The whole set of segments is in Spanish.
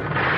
you.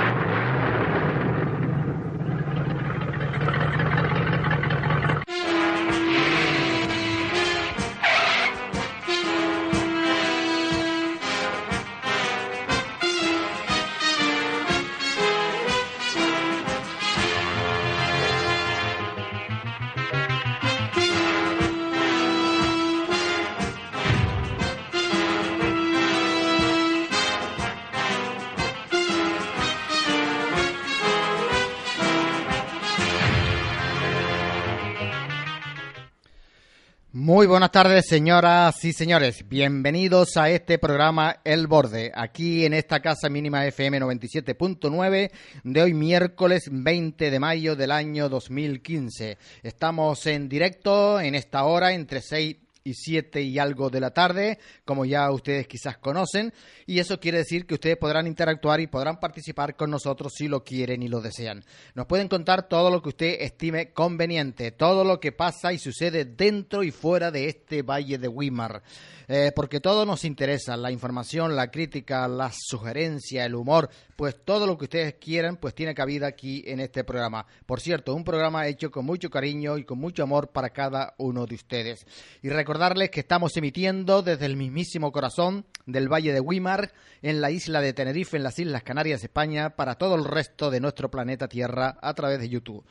Muy buenas tardes, señoras y señores. Bienvenidos a este programa El Borde, aquí en esta casa mínima FM 97.9 de hoy miércoles 20 de mayo del año 2015. Estamos en directo en esta hora entre 6 y 7 y algo de la tarde, como ya ustedes quizás conocen, y eso quiere decir que ustedes podrán interactuar y podrán participar con nosotros si lo quieren y lo desean. Nos pueden contar todo lo que usted estime conveniente, todo lo que pasa y sucede dentro y fuera de este Valle de Weimar. Eh, porque todo nos interesa, la información, la crítica, la sugerencia, el humor, pues todo lo que ustedes quieran, pues tiene cabida aquí en este programa. Por cierto, un programa hecho con mucho cariño y con mucho amor para cada uno de ustedes. Y recordarles que estamos emitiendo desde el mismísimo corazón del Valle de Weimar, en la isla de Tenerife, en las Islas Canarias, España, para todo el resto de nuestro planeta Tierra a través de YouTube.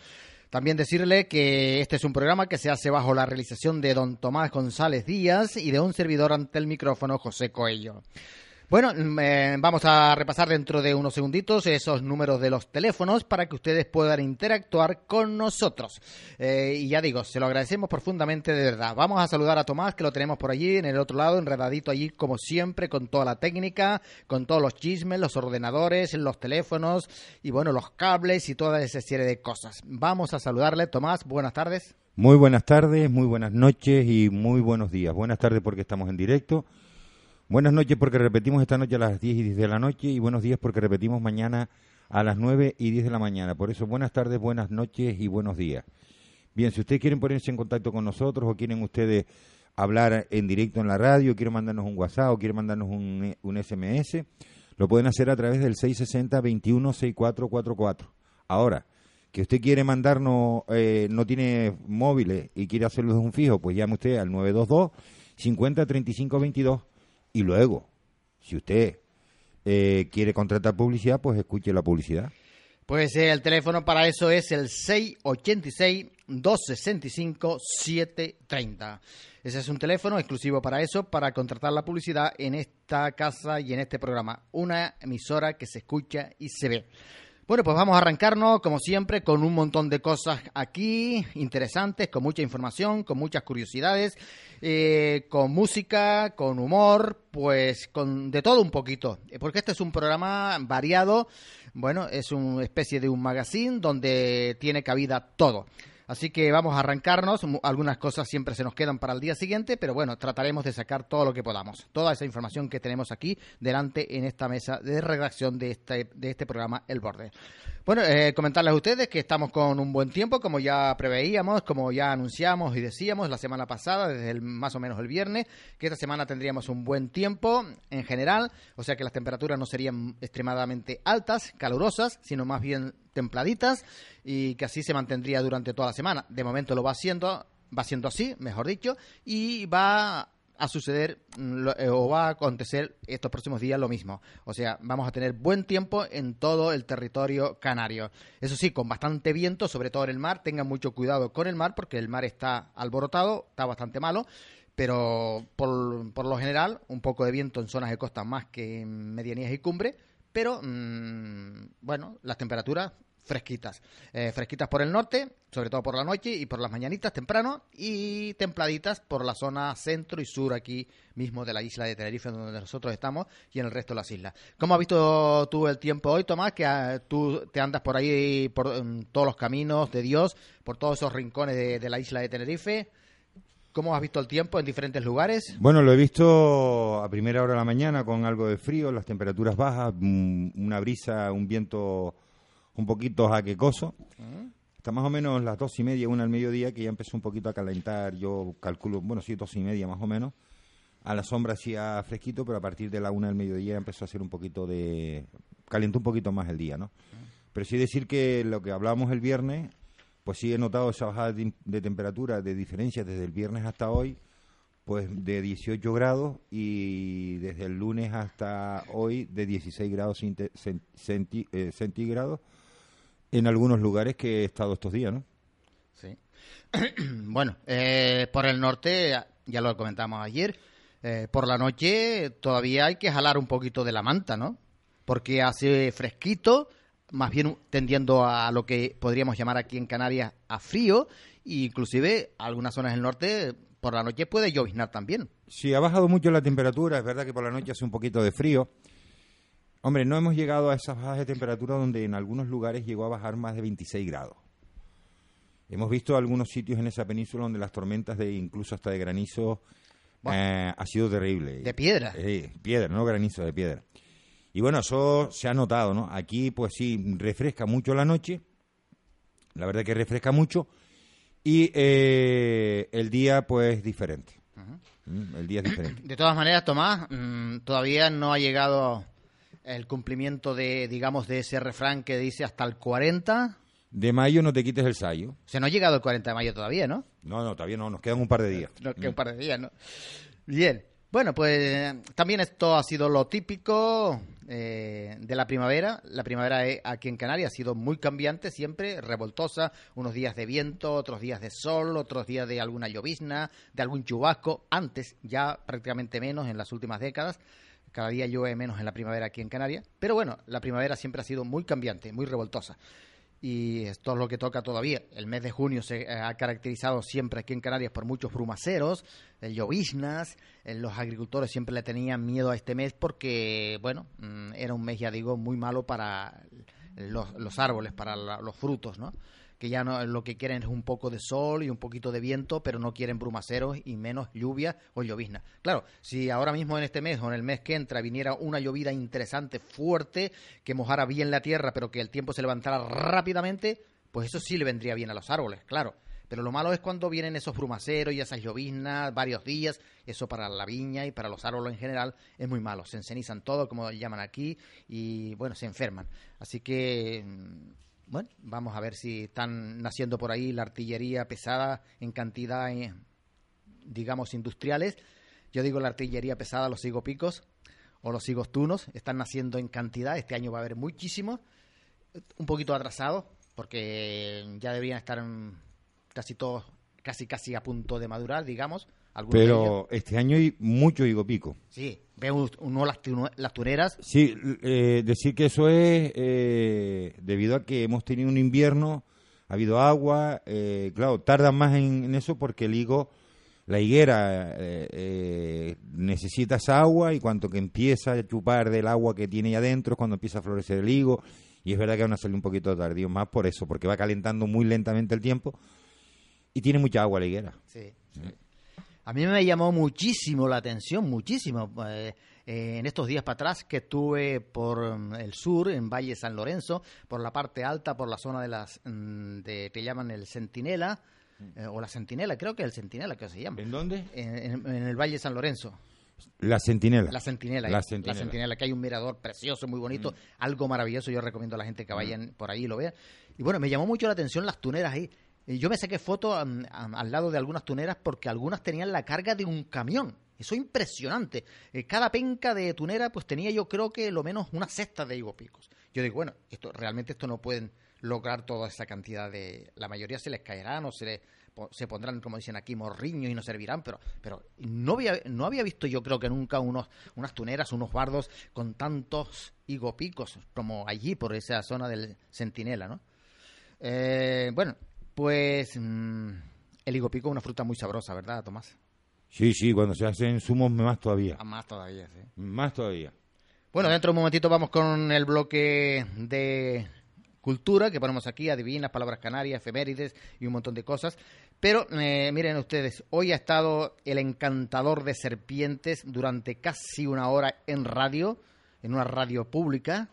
También decirle que este es un programa que se hace bajo la realización de don Tomás González Díaz y de un servidor ante el micrófono José Coello. Bueno, mm, eh, vamos a repasar dentro de unos segunditos esos números de los teléfonos para que ustedes puedan interactuar con nosotros. Eh, y ya digo, se lo agradecemos profundamente de verdad. Vamos a saludar a Tomás, que lo tenemos por allí, en el otro lado, enredadito allí como siempre, con toda la técnica, con todos los chismes, los ordenadores, los teléfonos y bueno, los cables y toda esa serie de cosas. Vamos a saludarle. Tomás, buenas tardes. Muy buenas tardes, muy buenas noches y muy buenos días. Buenas tardes porque estamos en directo. Buenas noches porque repetimos esta noche a las 10 y 10 de la noche y buenos días porque repetimos mañana a las 9 y 10 de la mañana. Por eso buenas tardes, buenas noches y buenos días. Bien, si ustedes quieren ponerse en contacto con nosotros o quieren ustedes hablar en directo en la radio, quieren mandarnos un WhatsApp o quieren mandarnos un, un SMS, lo pueden hacer a través del 660-216444. Ahora, que usted quiere mandarnos, eh, no tiene móviles y quiere hacerlo desde un fijo, pues llame usted al 922 50 35 22 y luego, si usted eh, quiere contratar publicidad, pues escuche la publicidad. Pues eh, el teléfono para eso es el 686-265-730. Ese es un teléfono exclusivo para eso, para contratar la publicidad en esta casa y en este programa. Una emisora que se escucha y se ve. Bueno, pues vamos a arrancarnos, como siempre, con un montón de cosas aquí interesantes, con mucha información, con muchas curiosidades, eh, con música, con humor, pues con de todo un poquito. Porque este es un programa variado, bueno, es una especie de un magazine donde tiene cabida todo. Así que vamos a arrancarnos. Algunas cosas siempre se nos quedan para el día siguiente, pero bueno, trataremos de sacar todo lo que podamos. Toda esa información que tenemos aquí delante en esta mesa de redacción de este, de este programa El Borde. Bueno, eh, comentarles a ustedes que estamos con un buen tiempo, como ya preveíamos, como ya anunciamos y decíamos la semana pasada, desde el, más o menos el viernes, que esta semana tendríamos un buen tiempo en general, o sea que las temperaturas no serían extremadamente altas, calurosas, sino más bien templaditas y que así se mantendría durante toda la semana. De momento lo va haciendo, va siendo así, mejor dicho, y va a suceder mm, eh, o va a acontecer estos próximos días lo mismo. O sea, vamos a tener buen tiempo en todo el territorio canario. Eso sí, con bastante viento, sobre todo en el mar. Tengan mucho cuidado con el mar porque el mar está alborotado, está bastante malo. Pero por, por lo general, un poco de viento en zonas de costa más que en medianías y cumbre. Pero, mmm, bueno, las temperaturas fresquitas. Eh, fresquitas por el norte, sobre todo por la noche y por las mañanitas temprano, y templaditas por la zona centro y sur aquí mismo de la isla de Tenerife, donde nosotros estamos, y en el resto de las islas. ¿Cómo has visto tú el tiempo hoy, Tomás? Que ah, tú te andas por ahí, por todos los caminos de Dios, por todos esos rincones de, la isla de Tenerife. ¿Cómo has visto el tiempo en diferentes lugares? Bueno, lo he visto a primera hora de la mañana con algo de frío, las temperaturas bajas, una brisa, un viento un poquito jaquecoso. Está más o menos las dos y media, una al mediodía, que ya empezó un poquito a calentar. Yo calculo, bueno, sí, dos y media más o menos. A la sombra hacía fresquito, pero a partir de la una del mediodía empezó a hacer un poquito de. calentó un poquito más el día, ¿no? Pero sí decir que lo que hablábamos el viernes, pues sí he notado esa bajada de, temperatura, de diferencia desde el viernes hasta hoy, pues de 18 grados y desde el lunes hasta hoy de 16 grados eh, centígrados en algunos lugares que he estado estos días, ¿no? Sí. bueno, eh, por el norte, ya lo comentamos ayer, eh, por la noche todavía hay que jalar un poquito de la manta, ¿no? Porque hace fresquito, más bien tendiendo a lo que podríamos llamar aquí en Canarias a frío, e inclusive algunas zonas del norte por la noche puede lloviznar también. Sí, ha bajado mucho la temperatura, es verdad que por la noche hace un poquito de frío. Hombre, no hemos llegado a esas bajas de temperatura donde en algunos lugares llegó a bajar más de 26 grados. Hemos visto algunos sitios en esa península donde las tormentas de incluso hasta de granizo eh, ha sido terrible. De piedra. Eh, piedra, no granizo, de piedra. Y bueno, eso se ha notado, ¿no? Aquí, pues sí, refresca mucho la noche. La verdad que refresca mucho. Y eh, el día, pues, diferente. Mm, el día es diferente. De todas maneras, Tomás, mm, todavía no ha llegado el cumplimiento de, digamos, de ese refrán que dice hasta el 40. De mayo no te quites el sayo. Se no ha llegado el 40 de mayo todavía, ¿no? No, no, todavía no, nos quedan un par de días. Nos quedan un par de días, ¿no? Bien. Bueno, pues también esto ha sido lo típico eh, de la primavera. La primavera aquí en Canarias ha sido muy cambiante, siempre revoltosa. Unos días de viento, otros días de sol, otros días de alguna llovizna, de algún chubasco. Antes, ya prácticamente menos en las últimas décadas. Cada día llueve menos en la primavera aquí en Canarias. Pero bueno, la primavera siempre ha sido muy cambiante, muy revoltosa. Y esto es lo que toca todavía. El mes de junio se eh, ha caracterizado siempre aquí en Canarias por muchos brumaceros, eh, lloviznas. Eh, los agricultores siempre le tenían miedo a este mes porque, bueno, mm, era un mes, ya digo, muy malo para los, los árboles, para los frutos, ¿no? Que ya no lo que quieren es un poco de sol y un poquito de viento, pero no quieren brumaceros y menos lluvia o llovizna. Claro, si ahora mismo en este mes o en el mes que entra viniera una llovida interesante, fuerte, que mojara bien la tierra, pero que el tiempo se levantara rápidamente, pues eso sí le vendría bien a los árboles, claro. Pero lo malo es cuando vienen esos brumaceros y esas lloviznas varios días. Eso para la viña y para los árboles en general es muy malo. Se encenizan todo, como llaman aquí, y bueno, se enferman. Así que mm, bueno, vamos a ver si están naciendo por ahí la artillería pesada en cantidad, eh, digamos, industriales. Yo digo la artillería pesada, los picos o los tunos, están naciendo en cantidad. Este año va a haber muchísimos, un poquito atrasados, porque ya deberían estar casi todos, casi casi a punto de madurar, digamos. Pero este año hay mucho higo pico. Sí, veo uno las, las tuneras. Sí, eh, decir que eso es eh, debido a que hemos tenido un invierno, ha habido agua, eh, claro, tardan más en, eso porque el higo, la higuera necesita esa agua y cuanto que empieza a chupar del agua que tiene ahí adentro es cuando empieza a florecer el higo. Y es verdad que van a salir un poquito tardío, más por eso, porque va calentando muy lentamente el tiempo y tiene mucha agua la higuera. sí. A mí me llamó muchísimo la atención, muchísimo, eh, eh, en estos días para atrás que estuve por mm, el sur, en Valle San Lorenzo, por la parte alta, por la zona de las mm, de, que llaman el Centinela, eh, o la Centinela, creo que es el Centinela que se llama. ¿En dónde? En, el Valle San Lorenzo. La Centinela. La Centinela. La Centinela. que hay un mirador precioso, muy bonito, mm. algo maravilloso. Yo recomiendo a la gente que vayan por ahí y lo vean. Y bueno, me llamó mucho la atención las tuneras ahí. Yo me saqué fotos al lado de algunas tuneras porque algunas tenían la carga de un camión. Eso es impresionante. Eh, cada penca de tunera pues tenía yo creo que lo menos una cesta de higopicos. Yo digo, bueno, esto realmente esto no pueden lograr toda esa cantidad de... La mayoría se les caerán o se, se pondrán, como dicen aquí, morriños y no servirán, pero, pero no, había, no había visto yo creo que nunca unos, unas tuneras, unos bardos con tantos higopicos como allí por esa zona del Centinela, ¿no? Eh, bueno, pues mm, el higo pico es una fruta muy sabrosa, ¿verdad, Tomás? Sí, sí, cuando se hacen zumos más todavía. Ah, más todavía, sí. Más todavía. Bueno, dentro de un momentito vamos con el bloque de cultura que ponemos aquí, adivinas, palabras canarias, efemérides y un montón de cosas. Pero eh, miren ustedes, hoy ha estado el encantador de serpientes durante casi una hora en radio, en una radio pública,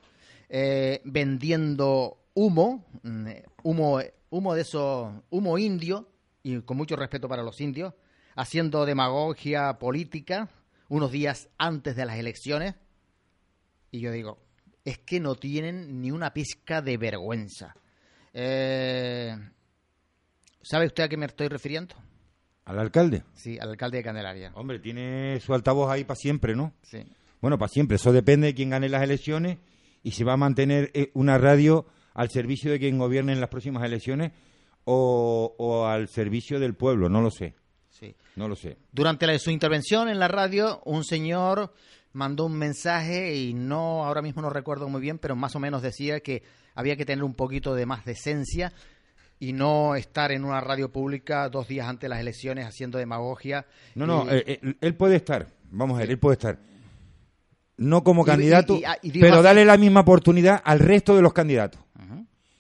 eh, vendiendo humo, mm, humo, humo de eso, humo indio, y con mucho respeto para los indios, haciendo demagogia política unos días antes de las elecciones. Y yo digo, es que no tienen ni una pizca de vergüenza. Eh, ¿Sabe usted a qué me estoy refiriendo? ¿Al alcalde? Sí, al alcalde de Candelaria. Hombre, tiene su altavoz ahí para siempre, ¿no? Sí. Bueno, para siempre. Eso depende de quién gane las elecciones y si va a mantener eh, una radio al servicio de quien gobierne en las próximas elecciones o, o al servicio del pueblo. No lo sé. Sí. No lo sé. Durante la- su intervención en la radio, un señor mandó un mensaje y no, ahora mismo no recuerdo muy bien, pero más o menos decía que había que tener un poquito de más decencia y no estar en una radio pública dos días antes de las elecciones haciendo demagogia. No, no, Y- eh, eh, él puede estar. Vamos a ver, él puede estar. No como Y- candidato, y- pero dale la misma oportunidad al resto de los candidatos.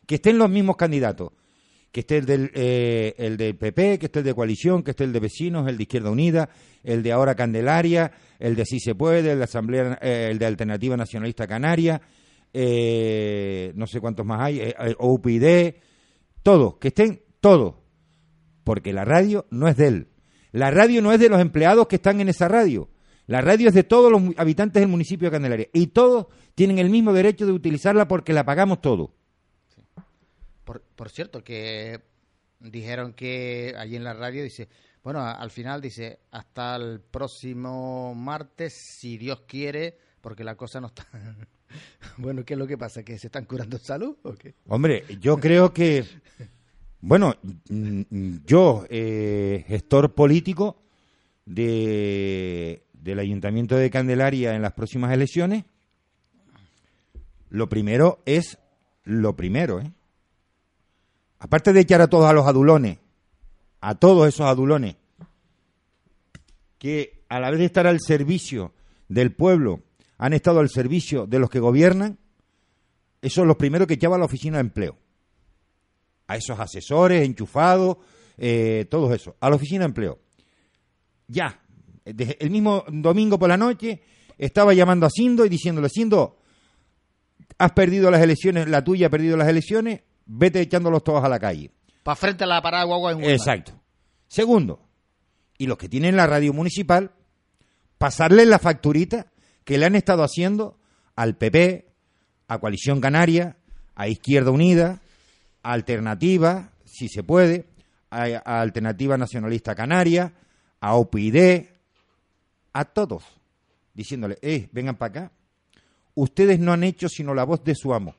Que estén los mismos candidatos. Que esté el del, eh, el del PP, que esté el de coalición, que esté el de vecinos, el de Izquierda Unida, el de ahora Candelaria, el de Sí se puede, el de Asamblea, eh, el de Alternativa Nacionalista Canaria, eh, no sé cuántos más hay, eh, eh, OPD, todos, que estén todos. Porque la radio no es de él. La radio no es de los empleados que están en esa radio. La radio es de todos los habitantes del municipio de Candelaria. Y todos tienen el mismo derecho de utilizarla porque la pagamos todos. Por, por cierto, que dijeron que allí en la radio dice, bueno, al final dice, hasta el próximo martes, si Dios quiere, porque la cosa no está... bueno, ¿qué es lo que pasa? ¿Que se están curando en salud o qué? Hombre, yo creo que, bueno, yo, eh, gestor político de, del Ayuntamiento de Candelaria en las próximas elecciones, lo primero es lo primero, ¿eh? Aparte de echar a todos a los adulones, a todos esos adulones, que a la vez de estar al servicio del pueblo, han estado al servicio de los que gobiernan, eso es lo primero que echaba a la oficina de empleo. A esos asesores, enchufados, eh, todo eso. A la oficina de empleo. Ya. El mismo domingo por la noche estaba llamando a Sindo y diciéndole, Sindo, has perdido las elecciones, la tuya ha perdido las elecciones, vete echándolos todos a la calle. Para frente a la parada de guagua en Huelva. Exacto. Segundo, y los que tienen la radio municipal, pasarles la facturita que le han estado haciendo al PP, a Coalición Canaria, a Izquierda Unida, a Alternativa, si se puede, a, a Alternativa Nacionalista Canaria, a OPID, a todos, diciéndole, eh, vengan para acá. Ustedes no han hecho sino la voz de su amo.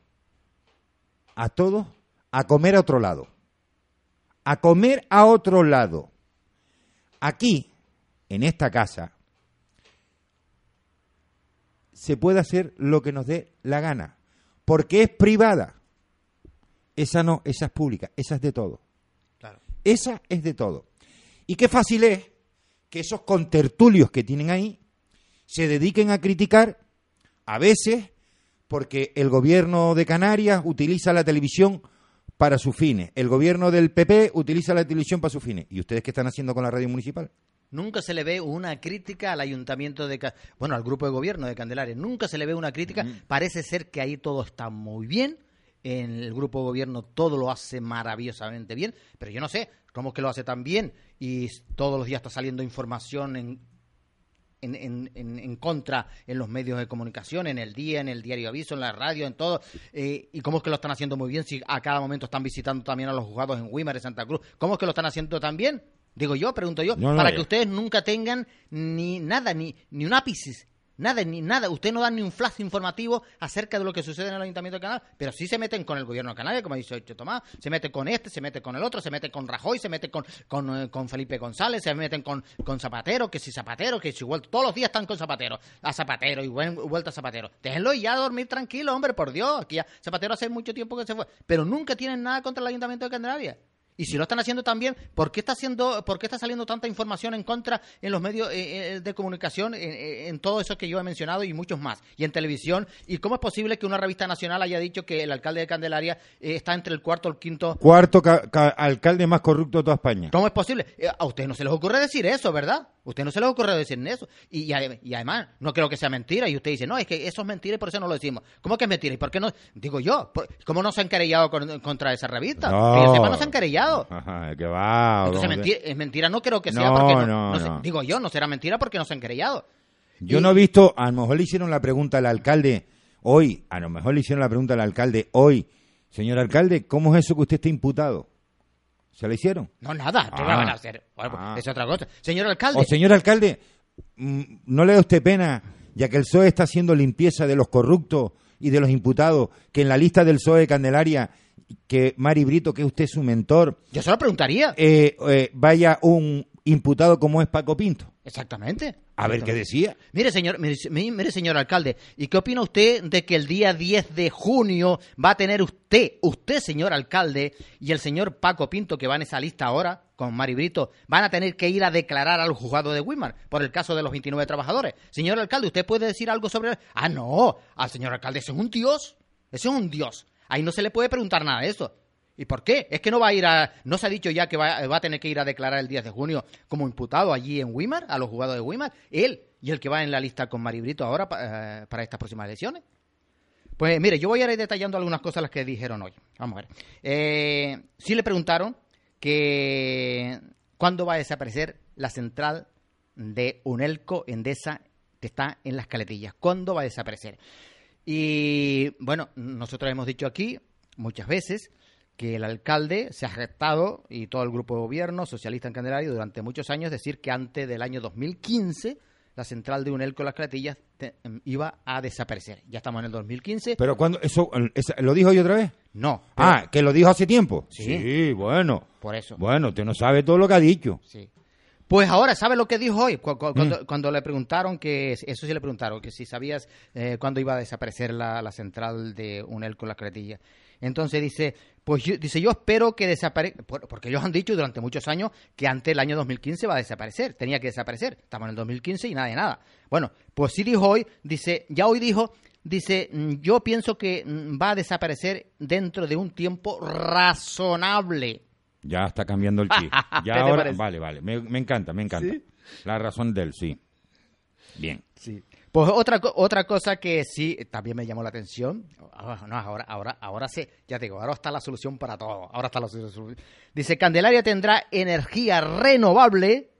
A todos, a comer a otro lado a comer a otro lado. Aquí, en esta casa, se puede hacer lo que nos dé la gana, porque es privada. Esa no, esa es pública, esa es de todo. Claro. Esa es de todo. Y qué fácil es que esos contertulios que tienen ahí se dediquen a criticar, a veces, porque el gobierno de Canarias utiliza la televisión para sus fines, el gobierno del PP utiliza la televisión para sus fines. ¿Y ustedes qué están haciendo con la radio municipal? Nunca se le ve una crítica al ayuntamiento de... Bueno, al grupo de gobierno de Candelaria. Nunca se le ve una crítica. Parece ser que ahí todo está muy bien. En el grupo de gobierno todo lo hace maravillosamente bien. Pero yo no sé cómo es que lo hace tan bien. Y todos los días está saliendo información en, en, en- en- en contra en los medios de comunicación, en el día, en el diario aviso, en la radio, en todo. Eh, ¿Y cómo es que lo están haciendo muy bien si a cada momento están visitando también a los juzgados en Weimar, en Santa Cruz? ¿Cómo es que lo están haciendo tan bien? Digo yo, pregunto yo, No, no, para que ustedes nunca tengan ni nada, ni, ni un ápice Nada, ni nada. Usted no da ni un flash informativo acerca de lo que sucede en el Ayuntamiento de Canarias, pero sí se meten con el gobierno de Canarias, como ha dicho Tomás, se mete con este, se mete con el otro, se mete con Rajoy, se mete con, con, eh, con Felipe González, se meten con, con Zapatero, que si Zapatero, que si vuelto. Todos los días están con Zapatero, a Zapatero y vuelta a Zapatero. Déjenlo ya dormir tranquilo, hombre, por Dios. Aquí ya Zapatero hace mucho tiempo que se fue, pero nunca tienen nada contra el Ayuntamiento de Canarias. Y si lo están haciendo también, ¿por qué está haciendo, por qué está saliendo tanta información en contra en los medios eh, eh, de comunicación, en, todo eso que yo he mencionado y muchos más, y en televisión? ¿Y cómo es posible que una revista nacional haya dicho que el alcalde de Candelaria eh, está entre el cuarto y el quinto? Cuarto alcalde más corrupto de toda España. ¿Cómo es posible? a ustedes no se les ocurre decir eso, ¿verdad? A ustedes no se les ocurre decir eso. Y, y, además, no creo que sea mentira. Y usted dice, no, es que eso es mentira y por eso no lo decimos. ¿Cómo que es mentira? ¿Y por qué no? Digo yo, ¿cómo no se han querellado contra esa revista? No. Que yo sepa, no se han querellado. Ajá, que va. Entonces, es mentira, no creo que sea porque no, Digo yo, no será mentira porque no se han querellado. Yo no he visto, a lo mejor le hicieron la pregunta al alcalde hoy, a lo mejor le hicieron la pregunta al alcalde hoy, señor alcalde, ¿cómo es eso que usted está imputado? ¿Se le hicieron? No, nada, ¿qué van a ah. hacer? Ah. Es otra cosa. Señor alcalde. O señor alcalde, mm, ¿no le da usted pena, ya que el PSOE está haciendo limpieza de los corruptos y de los imputados, que en la lista del PSOE de Candelaria, que Mari Brito, que usted es su mentor... Yo se lo preguntaría. Eh, eh, vaya un imputado como es Paco Pinto. Exactamente. A ver qué decía. Mire señor, mire, señor alcalde, ¿y qué opina usted de que el día 10 de junio va a tener usted, usted señor alcalde, y el señor Paco Pinto, que va en esa lista ahora, con Mari Brito, van a tener que ir a declarar al juzgado de Wimar por el caso de los 29 trabajadores? Señor alcalde, ¿usted puede decir algo sobre...? Ah, no, al señor alcalde, ese es un dios, ese es un dios. Ahí no se le puede preguntar nada de eso. ¿Y por qué? Es que no va a ir a. No se ha dicho ya que va, a tener que ir a declarar el 10 de junio como imputado allí en Wimar, a los jugadores de Wimar. Él y el que va en la lista con Maribrito ahora eh, para estas próximas elecciones. Pues mire, yo voy a ir detallando algunas cosas las que dijeron hoy. Vamos a ver. Eh, sí le preguntaron que cuándo va a desaparecer la central de Unelco Endesa que está en las caletillas. ¿Cuándo va a desaparecer? Y bueno, nosotros hemos dicho aquí muchas veces que el alcalde se ha retado y todo el grupo de gobierno socialista en Candelaria durante muchos años decir que antes del año 2015 la central de UNEL con las clatillas em, iba a desaparecer. Ya estamos en el 2015. ¿Pero cuando eso, lo dijo hoy otra vez? No. Ah, que lo dijo hace tiempo. Sí. sí. bueno. Por eso. Bueno, usted no sabe todo lo que ha dicho. Sí. Pues ahora, ¿sabe lo que dijo hoy? Mm. Cuando, le preguntaron que, eso sí le preguntaron, que si sabías eh, cuándo iba a desaparecer la, la central de UNEL con las clatillas. Entonces dice, pues yo, dice, yo espero que desaparezca, porque ellos han dicho durante muchos años que antes del año 2015 va a desaparecer, tenía que desaparecer. Estamos en el 2015 y nada de nada. Bueno, pues sí dijo hoy, dice, ya hoy dijo, dice, mm, yo pienso que mm, va a desaparecer dentro de un tiempo razonable. Ya está cambiando el chip. Ya ahora, vale, vale, me, encanta, me encanta. La razón del sí. Bien. Sí. Pues otra, otra cosa que sí también me llamó la atención, ah, no, ahora, ahora, ahora sí, ya digo, ahora está la solución para todo, ahora está la solución. Dice, Candelaria tendrá energía renovable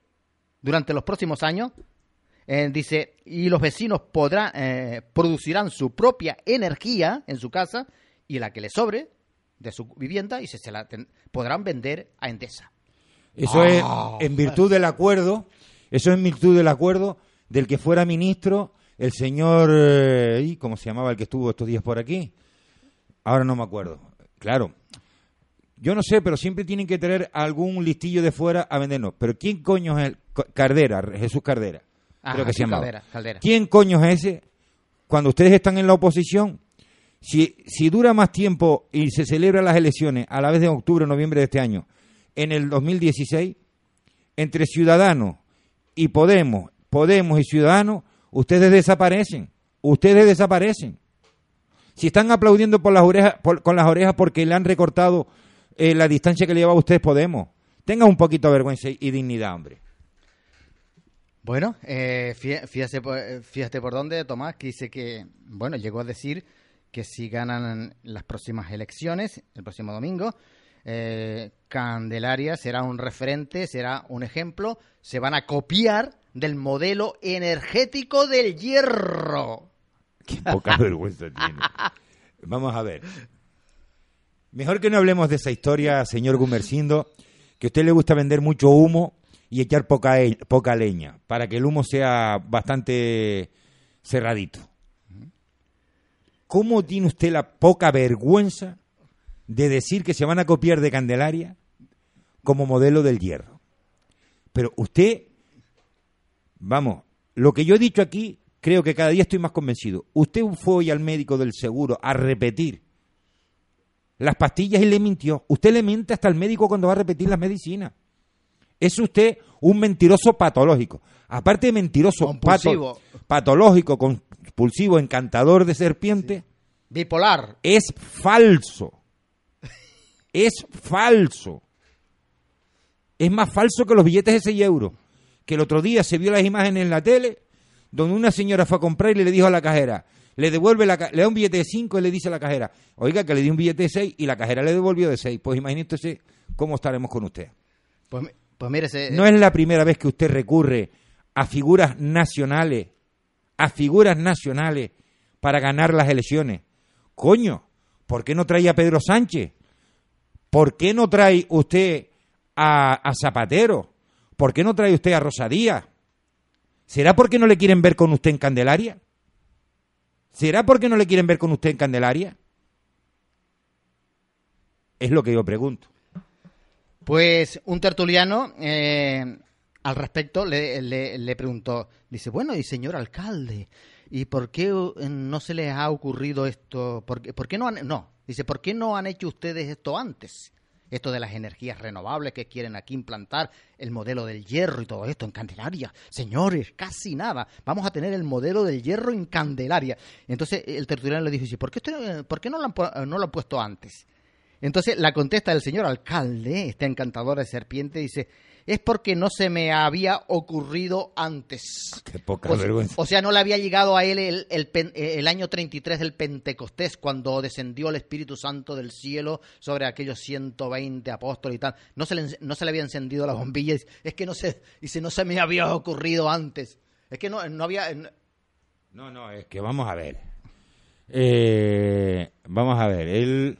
durante los próximos años, eh, dice, y los vecinos podrán, eh, producirán su propia energía en su casa y la que les sobre de su vivienda y se, se la podrán vender a Endesa. Eso es ah. en virtud del acuerdo, eso es en virtud del acuerdo del que fuera ministro el señor, eh, ¿cómo se llamaba el que estuvo estos días por aquí? Ahora no me acuerdo. Claro. Yo no sé, pero siempre tienen que tener algún listillo de fuera a vendernos. Pero ¿quién coño es el Cardera, Jesús Cardera? creo que se llama. ¿Quién coño es ese? Cuando ustedes están en la oposición, si, si dura más tiempo y se celebran las elecciones a la vez de octubre o noviembre de este año, en el 2016, entre Ciudadanos y Podemos, Podemos y Ciudadanos, ustedes desaparecen, ustedes desaparecen. Si están aplaudiendo por las orejas, con las orejas porque le han recortado eh, la distancia que le lleva a ustedes Podemos, tengan un poquito de vergüenza y dignidad, hombre. Bueno, eh, fíjate, fíjate por dónde, Tomás, que dice que, bueno, llegó a decir que si ganan las próximas elecciones, el próximo domingo, eh, Candelaria será un referente, será un ejemplo, se van a copiar del modelo energético del hierro. Qué poca vergüenza tiene. Vamos a ver. Mejor que no hablemos de esa historia, señor Gumercindo, que a usted le gusta vender mucho humo y echar poca, poca leña, para que el humo sea bastante cerradito. ¿Cómo tiene usted la poca vergüenza de decir que se van a copiar de Candelaria como modelo del hierro? Pero usted, vamos, lo que yo he dicho aquí, creo que cada día estoy más convencido. Usted fue hoy al médico del seguro a repetir las pastillas y le mintió. Usted le miente hasta el médico cuando va a repetir las medicinas. Es usted un mentiroso patológico. Aparte de mentiroso Compulsivo. patológico, compulsivo, encantador de serpiente, Bipolar. es falso. Es falso. Es más falso que los billetes de 6 euros. Que el otro día se vio las imágenes en la tele donde una señora fue a comprar y le dijo a la cajera, le devuelve la, le da un billete de 5 y le dice a la cajera, oiga que le di un billete de 6 y la cajera le devolvió de 6. Pues imagínese cómo estaremos con usted. Pues, pues No es la primera vez que usted recurre a figuras nacionales, a figuras nacionales para ganar las elecciones. Coño, ¿por qué no trae a Pedro Sánchez? ¿Por qué no trae usted a, a Zapatero? ¿Por qué no trae usted a Rosa Díaz? ¿Será porque no le quieren ver con usted en Candelaria? ¿Será porque no le quieren ver con usted en Candelaria? Es lo que yo pregunto. Pues un tertuliano eh, al respecto le, le- le preguntó, dice, bueno, y señor alcalde, ¿y por qué eh, no se les ha ocurrido esto? ¿Por qué, por qué no han, no, dice, ¿por qué no han hecho ustedes esto antes? Esto de las energías renovables que quieren aquí implantar, el modelo del hierro y todo esto en Candelaria. Señores, casi nada. Vamos a tener el modelo del hierro en Candelaria. Entonces el tertuliano le dijo, dice, ¿por qué, esto- por qué no, lo han, pu- no lo han puesto antes? Entonces la contesta del señor alcalde, esta encantadora de serpiente, dice, es porque no se me había ocurrido antes. Qué poca o, vergüenza. o sea, no le había llegado a él el, el eh, el año 33 del Pentecostés, cuando descendió el Espíritu Santo del cielo sobre aquellos 120 apóstoles y tal. No se le, no se le había encendido la bombilla. y Es que no se, dice, no se me había ocurrido antes. Es que no, no había... no- No, no, es que vamos a ver. Eh, vamos a ver, él...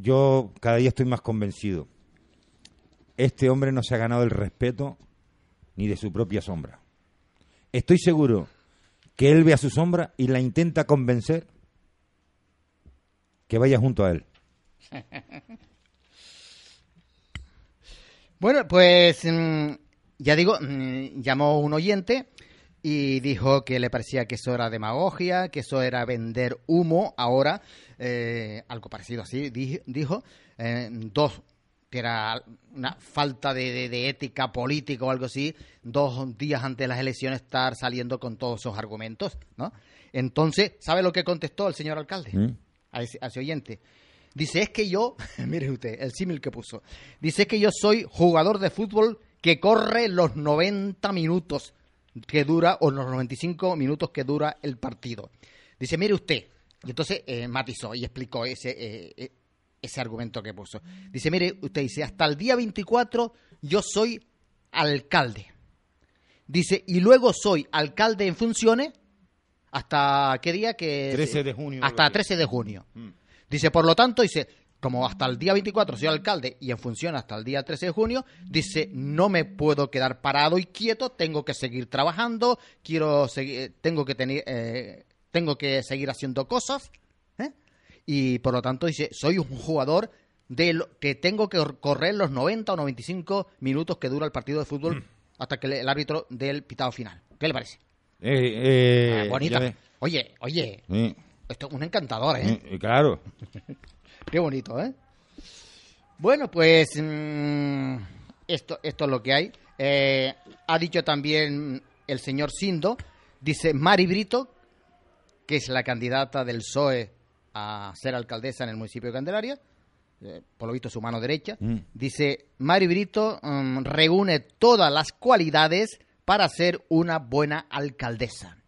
Yo cada día estoy más convencido. Este hombre no se ha ganado el respeto ni de su propia sombra. Estoy seguro que él ve a su sombra y la intenta convencer que vaya junto a él. Bueno, pues mm, ya digo, mm, llamó un oyente y dijo que le parecía que eso era demagogia, que eso era vender humo. Ahora, eh, algo parecido así, di- dijo. Eh, dos, que era una falta de, de- de ética política o algo así, dos días antes de las elecciones estar saliendo con todos esos argumentos, ¿no? Entonces, ¿sabe lo que contestó el señor alcalde? ¿Mm? a ese, a ese oyente. Dice, es que yo, mire usted, el símil que puso. Dice es que yo soy jugador de fútbol que corre los 90 minutos que dura, o los 95 minutos que dura el partido. Dice, mire usted. Y entonces eh, matizó y explicó ese, eh, eh, ese argumento que puso. Dice, mire usted, dice, hasta el día 24 yo soy alcalde. Dice, y luego soy alcalde en funciones hasta qué día que 13 de junio, hasta algo así. 13 de junio. Mm. Dice, por lo tanto, dice, como hasta el día 24 soy alcalde y en función hasta el día 13 de junio, dice, no me puedo quedar parado y quieto, tengo que seguir trabajando, quiero seguir, tengo que tener, eh, tengo que seguir haciendo cosas, ¿eh? y por lo tanto dice, soy un jugador de lo, que tengo que correr los 90 o 95 minutos que dura el partido de fútbol hasta que el, árbitro dé el pitado final. ¿Qué le parece? Eh, eh, Ah. Oye, oye, esto es un encantador, ¿eh? claro. Qué bonito, ¿eh? Bueno, pues mm, esto, esto es lo que hay. Eh, ha dicho también el señor Sindo, dice Mari Brito, que es la candidata del PSOE a ser alcaldesa en el municipio de Candelaria, eh, por lo visto su mano derecha, Mm. dice Mari Brito mm, reúne todas las cualidades para ser una buena alcaldesa.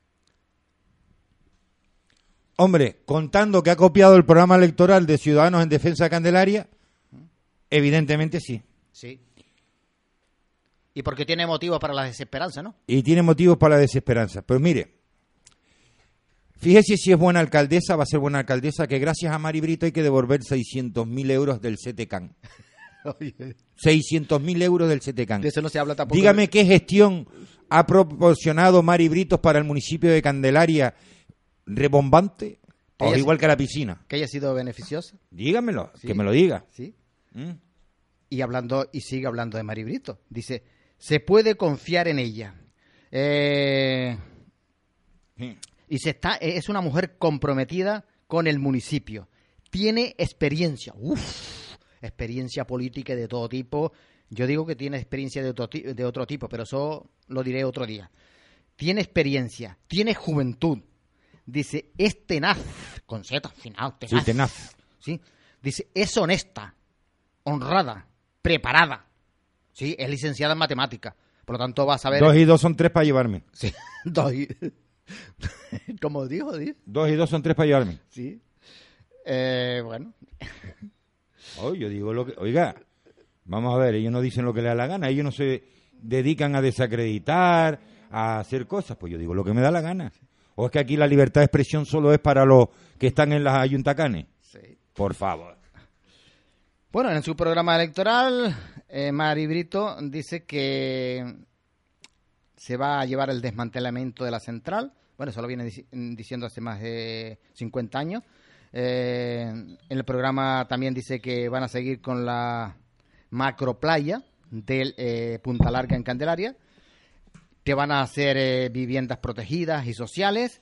Hombre, contando que ha copiado el programa electoral de Ciudadanos en Defensa de Candelaria, evidentemente sí. Sí. Y porque tiene motivos para la desesperanza, ¿no? Y tiene motivos para la desesperanza. Pero mire, fíjese si es buena alcaldesa, va a ser buena alcaldesa, que gracias a Mari Brito hay que devolver 600.000 euros del CETECAN. 600.000 euros del CETECAN. De eso no se habla tampoco. Dígame qué gestión ha proporcionado Mari Britos para el municipio de Candelaria rebombante? ¿O igual que la piscina? Que haya sido beneficiosa, Dígamelo, Sí. que me lo diga. ¿sí? ¿Mm? Y hablando, y sigue hablando de Mari Brito. Dice, se puede confiar en ella. Eh. Y se está, es una mujer comprometida con el municipio. Tiene experiencia, uf, experiencia política de todo tipo. Yo digo que tiene experiencia de otro, de otro tipo, pero eso lo diré otro día. Tiene experiencia, tiene juventud. Dice, es tenaz, con Z al final, Sí, tenaz. tenaz. ¿sí? Dice, es honesta, honrada, preparada. ¿Sí? Es licenciada en matemática. Por lo tanto, va a saber... Dos y dos son tres para llevarme. Sí, dos y- Como dijo, di- Dos y dos son tres para llevarme. sí. Eh, bueno, Oh, yo digo lo que... Oiga, vamos a ver, ellos no dicen lo que les da la gana, ellos no se dedican a desacreditar, a hacer cosas, pues yo digo lo que me da la gana. O es que aquí la libertad de expresión solo es para los que están en las ayuntacanes. sí. Por favor. Bueno, en su programa electoral, eh, Mari Brito dice que se va a llevar el desmantelamiento de la central. Bueno, eso lo viene dici- diciendo hace más de 50 años. Eh, en el programa también dice que van a seguir con la macroplaya del eh, Punta Larga en Candelaria, que van a hacer eh, viviendas protegidas y sociales,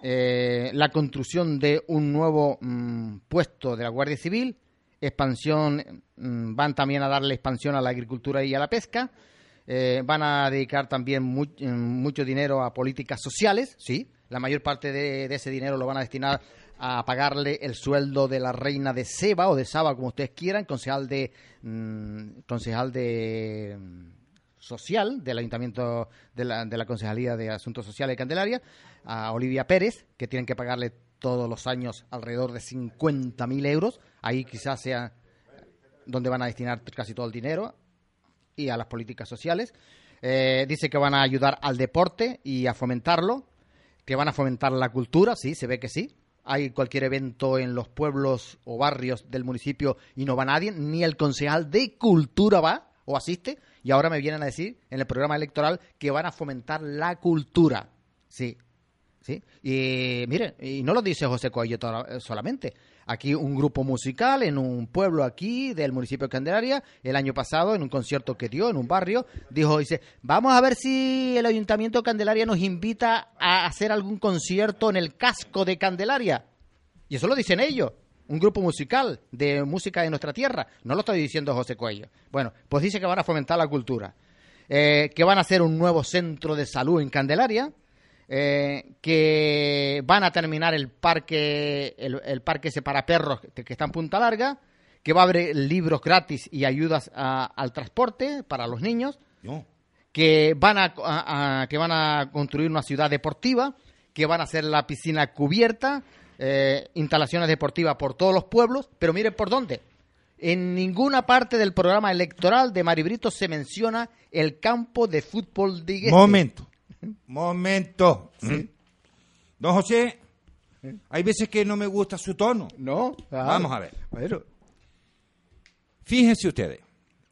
eh, la construcción de un nuevo mm, puesto de la Guardia Civil, expansión, mm, van también a darle expansión a la agricultura y a la pesca, eh, van a dedicar también mu- mucho dinero a políticas sociales, sí, la mayor parte de, de ese dinero lo van a destinar a pagarle el sueldo de la reina de Seba o de Saba, como ustedes quieran, concejal de mm, concejal de mm, social del ayuntamiento de la, de la concejalía de asuntos sociales de Candelaria, a Olivia Pérez, que tienen que pagarle todos los años alrededor de 50.000 euros. Ahí quizás sea donde van a destinar casi todo el dinero y a las políticas sociales. Eh, dice que van a ayudar al deporte y a fomentarlo, que van a fomentar la cultura, sí, se ve que sí. Hay cualquier evento en los pueblos o barrios del municipio y no va nadie, ni el concejal de cultura va o asiste, y ahora me vienen a decir en el programa electoral que van a fomentar la cultura. Sí, ¿sí? Y mire, y no lo dice José Coello to- solamente. Aquí un grupo musical en un pueblo aquí del municipio de Candelaria, el año pasado, en un concierto que dio en un barrio, dijo, dice, vamos a ver si el Ayuntamiento de Candelaria nos invita a hacer algún concierto en el casco de Candelaria. Y eso lo dicen ellos. Un grupo musical de música de nuestra tierra. No lo estoy diciendo José Coello. Bueno, pues dice que van a fomentar la cultura. Eh, que van a hacer un nuevo centro de salud en Candelaria. Eh, que van a terminar el parque, el, el parque ese para perros que, está en Punta Larga. Que va a haber libros gratis y ayudas a- al transporte para los niños No. que van a, a- a- que van a construir una ciudad deportiva, que van a hacer la piscina cubierta, eh, instalaciones deportivas por todos los pueblos, pero miren por dónde. En ninguna parte del programa electoral de Maribrito se menciona el campo de fútbol de Igueste. Momento. Momento. Don José, hay veces que no me gusta su tono. No, Vamos a ver. bueno. Fíjense ustedes,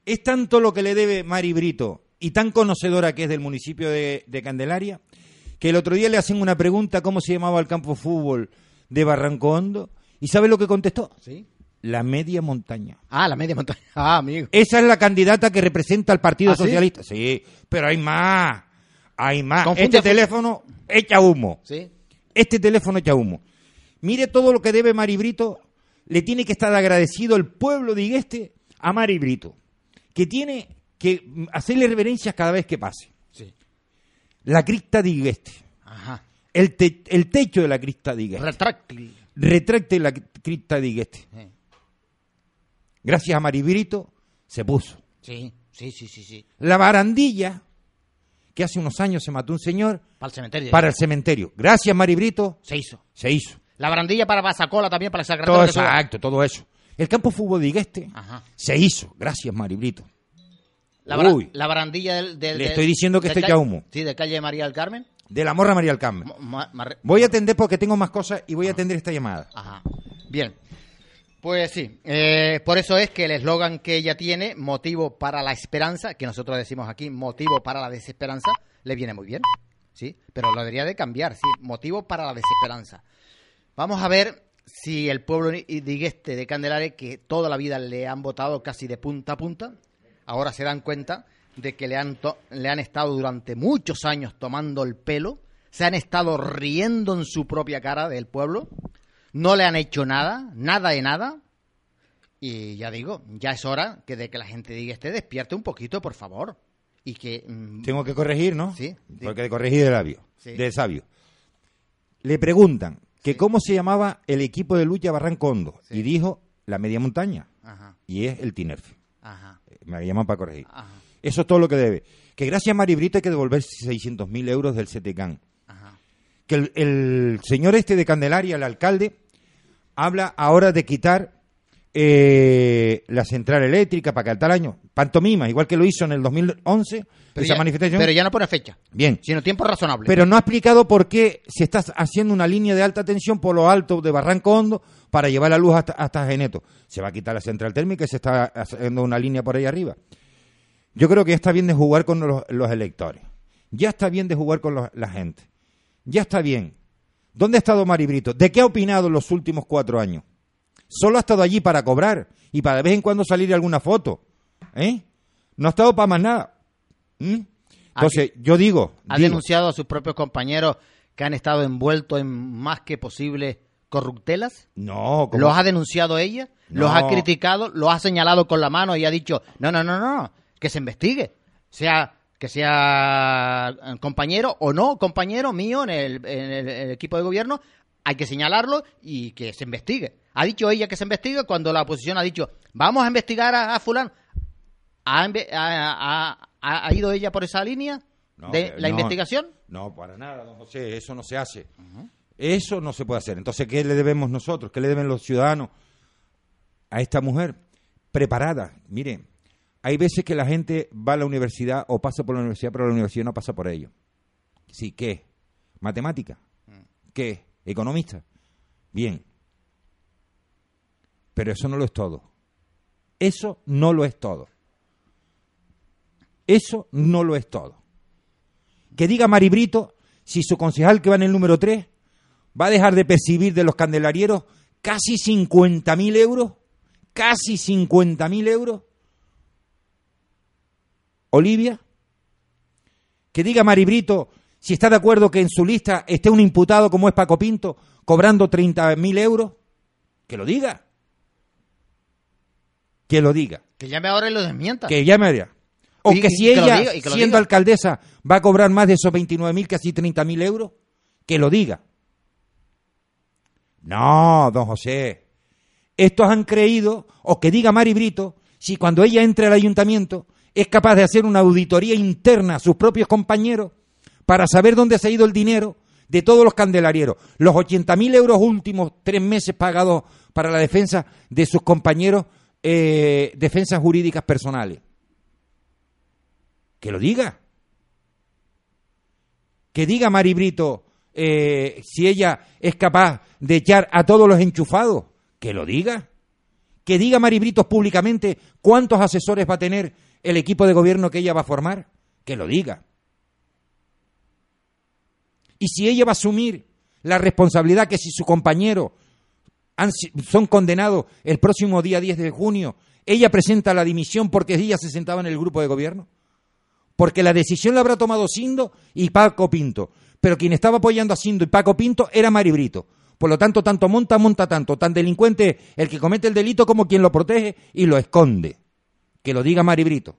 es tanto lo que le debe Mari Brito y tan conocedora que es del municipio de, de Candelaria, que el otro día le hacen una pregunta cómo se llamaba el campo de fútbol de Barranco Hondo, y ¿sabe lo que contestó? ¿Sí? La media montaña. Ah, la media montaña. Ah, amigo. Esa es la candidata que representa al Partido ¿Ah, sí? Socialista. Sí, pero hay más. Hay más. Confunde Este fu- teléfono echa humo. Sí. Este teléfono echa humo. Mire todo lo que debe Mari Brito. Le tiene que estar agradecido el pueblo de Igueste a Mari Brito. Que tiene que hacerle reverencias cada vez que pase. Sí. La cripta de Igueste. Ajá. El, te- el techo de la cripta de Igueste. Retracte la cripta de Igueste. Sí. Gracias a Mari Brito se puso. Sí, sí, sí, sí, sí. La barandilla, que hace unos años se mató un señor, Para el cementerio. para el cementerio. Gracias, Mari Brito, Se hizo. se hizo. La barandilla para Basacola también, para el Sacramento. Todo Jesús. exacto, todo eso. El campo fútbol de Igueste Ajá. se hizo. Gracias, Mari Brito. La, bara- Uy. la barandilla del... del- Le del- estoy diciendo que de esto calle- echa humo. Sí, de calle María del Carmen. De la morra María ma- ma- Voy a atender porque tengo más cosas y voy a atender esta llamada. Ajá. Bien. Pues sí, eh, por eso es que el eslogan que ella tiene, motivo para la esperanza, que nosotros decimos aquí, motivo para la desesperanza, le viene muy bien, ¿sí? Pero lo debería de cambiar, sí, motivo para la desesperanza. Vamos a ver si el pueblo digueste de Candelaria, que toda la vida le han votado casi de punta a punta, ahora se dan cuenta de que le han, le han estado durante muchos años tomando el pelo, se han estado riendo en su propia cara del pueblo, no le han hecho nada, nada de nada. Y ya digo, ya es hora que de que la gente diga, este despierte un poquito, por favor. Y que... Mm, Tengo que corregir, ¿no? Sí. Porque de corregir de labio, de sabio. Le preguntan que cómo se llamaba el equipo de lucha Barrancondo. Y dijo la media montaña. Y es el Tinerfe. Ajá. Eh, me llaman para corregir. Eso es todo lo que debe. Que gracias a Mari Brito hay que devolver 600.000 euros del CTCAN que el, señor este de Candelaria, el alcalde, habla ahora de quitar eh, la central eléctrica para que al tal año, pantomima, igual que lo hizo en el 2011, pero esa ya, manifestación. Pero ya no pone fecha. Bien. Sino tiempo razonable. Pero no ha explicado por qué se está haciendo una línea de alta tensión por lo alto de Barranco Hondo para llevar la luz hasta, hasta Geneto. Se va a quitar la central térmica y se está haciendo una línea por ahí arriba. Yo creo que ya está bien de jugar con los, electores. Ya está bien de jugar con la gente. Ya está bien. ¿Dónde ha estado Mari Brito? ¿De qué ha opinado en los últimos cuatro años? Solo ha estado allí para cobrar y para de vez en cuando salir alguna foto. ¿Eh? No ha estado para más nada. ¿Mm? Entonces, yo digo... ¿Ha denunciado a sus propios compañeros que han estado envueltos en más que posible corruptelas? No. ¿Los ha denunciado ella? ¿Los ha criticado? ¿Los ha señalado con la mano y ha dicho, no, no, no, no, que se investigue? Sea que sea eh, compañero o no compañero mío en el, equipo de gobierno, hay que señalarlo y que se investigue. Ha dicho ella que se investigue cuando la oposición ha dicho, vamos a investigar a, Fulán. ¿Ha, ido ella por esa línea de la investigación? No, para nada, don José, eso no se hace. Eso no se puede hacer. Entonces, ¿qué le debemos nosotros? ¿Qué le deben los ciudadanos a esta mujer? Preparada. Mire, hay veces que la gente va a la universidad o pasa por la universidad, pero la universidad no pasa por ello. Sí, ¿qué? ¿Matemática? ¿Qué? ¿Economista? Bien. Pero eso no lo es todo. Eso no lo es todo. Eso no lo es todo. Que diga Maribrito si su concejal que va en el número 3 va a dejar de percibir de los candelarieros casi 50.000 euros, casi 50.000 euros, Olivia, que diga Maribrito si está de acuerdo que en su lista esté un imputado como es Paco Pinto cobrando 30.000 euros, que lo diga. Que lo diga. Que llame ahora y lo desmienta. Que llame ahora. O que si ella, siendo alcaldesa, va a cobrar más de esos 29.000, casi 30.000 euros, que lo diga. No, don José. Estos han creído, o que diga Mari Brito, si cuando ella entre al ayuntamiento es capaz de hacer una auditoría interna a sus propios compañeros para saber dónde se ha ido el dinero de todos los candelarieros. Los 80.000 euros últimos tres meses pagados para la defensa de sus compañeros, eh, defensas jurídicas personales. Que lo diga. Que diga Mari Brito eh, si ella es capaz de echar a todos los enchufados. Que lo diga. Que diga Mari Brito públicamente cuántos asesores va a tener el equipo de gobierno que ella va a formar, que lo diga. Y si ella va a asumir la responsabilidad que si su compañero son condenados el próximo día 10 de junio, ella presenta la dimisión porque ella se sentaba en el grupo de gobierno. Porque la decisión la habrá tomado Sindo y Paco Pinto. Pero quien estaba apoyando a Sindo y Paco Pinto era Mari Brito. Por lo tanto, tanto monta, monta tanto. Tan delincuente el que comete el delito como quien lo protege y lo esconde. Que lo diga Maribrito.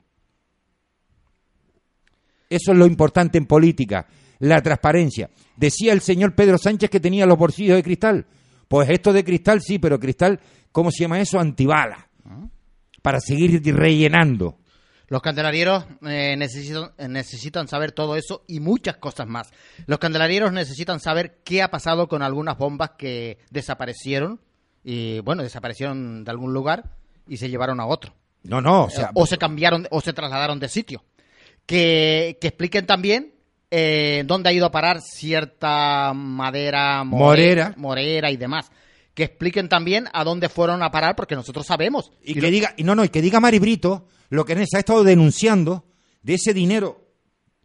Eso es lo importante en política, la transparencia. Decía el señor Pedro Sánchez que tenía los bolsillos de cristal. Pues esto de cristal sí, pero cristal, ¿cómo se llama eso? Antibala. Para seguir rellenando. Los candelarieros eh, necesitan, necesitan, saber todo eso y muchas cosas más. Los candelarieros necesitan saber qué ha pasado con algunas bombas que desaparecieron y, bueno, desaparecieron de algún lugar y se llevaron a otro. No, no, o sea... o se cambiaron, o se trasladaron de sitio. Que, que expliquen también eh, dónde ha ido a parar cierta madera morera. morera y demás. que expliquen también a dónde fueron a parar, porque nosotros sabemos. Y, que diga, y no, no, y que diga Mari Brito lo que se ha estado denunciando de ese dinero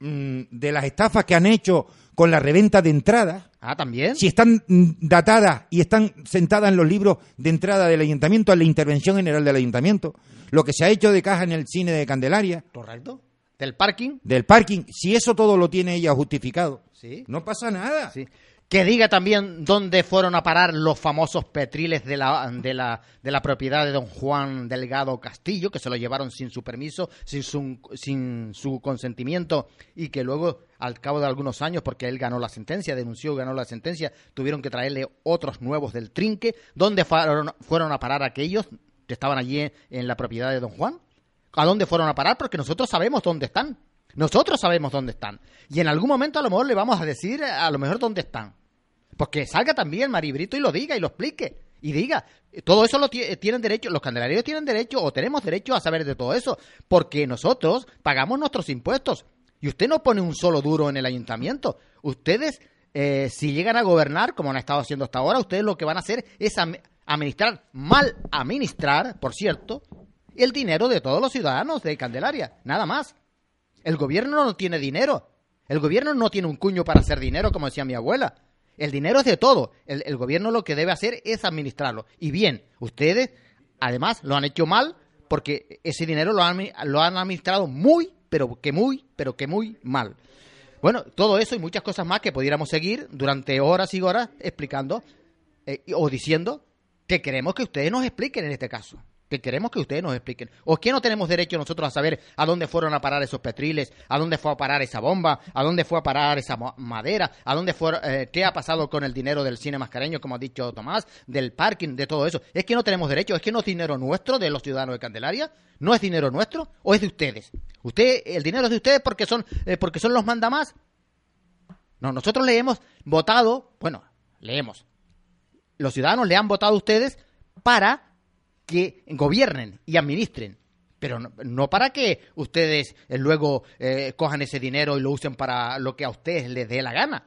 mm, de las estafas que han hecho con la reventa de entradas. Ah, también. Si están datadas y están sentadas en los libros de entrada del ayuntamiento, en la intervención general del ayuntamiento, lo que se ha hecho de caja en el cine de Candelaria. Correcto. Del parking. Del parking. Si eso todo lo tiene ella justificado, Sí. no pasa nada. Sí. Que diga también dónde fueron a parar los famosos petriles de la, de la, de la propiedad de don Juan Delgado Castillo, que se lo llevaron sin su permiso, sin su, sin su consentimiento, y que luego, al cabo de algunos años, porque él ganó la sentencia, denunció y ganó la sentencia, tuvieron que traerle otros nuevos del trinque. ¿Dónde fueron, fueron a parar aquellos que estaban allí en, la propiedad de don Juan? ¿A dónde fueron a parar? Porque nosotros sabemos dónde están. Nosotros sabemos dónde están. Y en algún momento a lo mejor le vamos a decir a lo mejor dónde están. Pues que salga también Maribrito y lo diga y lo explique. Y diga, todo eso lo ti- tienen derecho, los candelarios tienen derecho o tenemos derecho a saber de todo eso. Porque nosotros pagamos nuestros impuestos. Y usted no pone un solo duro en el ayuntamiento. Ustedes, eh, si llegan a gobernar, como han estado haciendo hasta ahora, ustedes lo que van a hacer es administrar, mal administrar, por cierto, el dinero de todos los ciudadanos de Candelaria. Nada más. El gobierno no tiene dinero. El gobierno no tiene un cuño para hacer dinero, como decía mi abuela. El dinero es de todo. El, gobierno lo que debe hacer es administrarlo. Y bien, ustedes, además, lo han hecho mal porque ese dinero lo han, lo han administrado muy, pero que muy, pero que muy mal. Bueno, todo eso y muchas cosas más que pudiéramos seguir durante horas y horas explicando eh, o diciendo que queremos que ustedes nos expliquen en este caso. Que queremos que ustedes nos expliquen. ¿O que no tenemos derecho nosotros a saber a dónde fueron a parar esos petriles? ¿A dónde fue a parar esa bomba? ¿A dónde fue a parar esa madera? ¿A dónde fue, eh, qué ha pasado con el dinero del cine mascareño, como ha dicho Tomás? Del parking, de todo eso. ¿Es que no tenemos derecho? ¿Es que no es dinero nuestro de los ciudadanos de Candelaria? ¿No es dinero nuestro? ¿O es de ustedes? ¿Usted, el dinero es de ustedes porque son, eh, porque son los mandamás? No, nosotros le hemos votado, bueno, leemos, los ciudadanos le han votado a ustedes para que gobiernen y administren, pero no, no para que ustedes eh, luego eh, cojan ese dinero y lo usen para lo que a ustedes les dé la gana.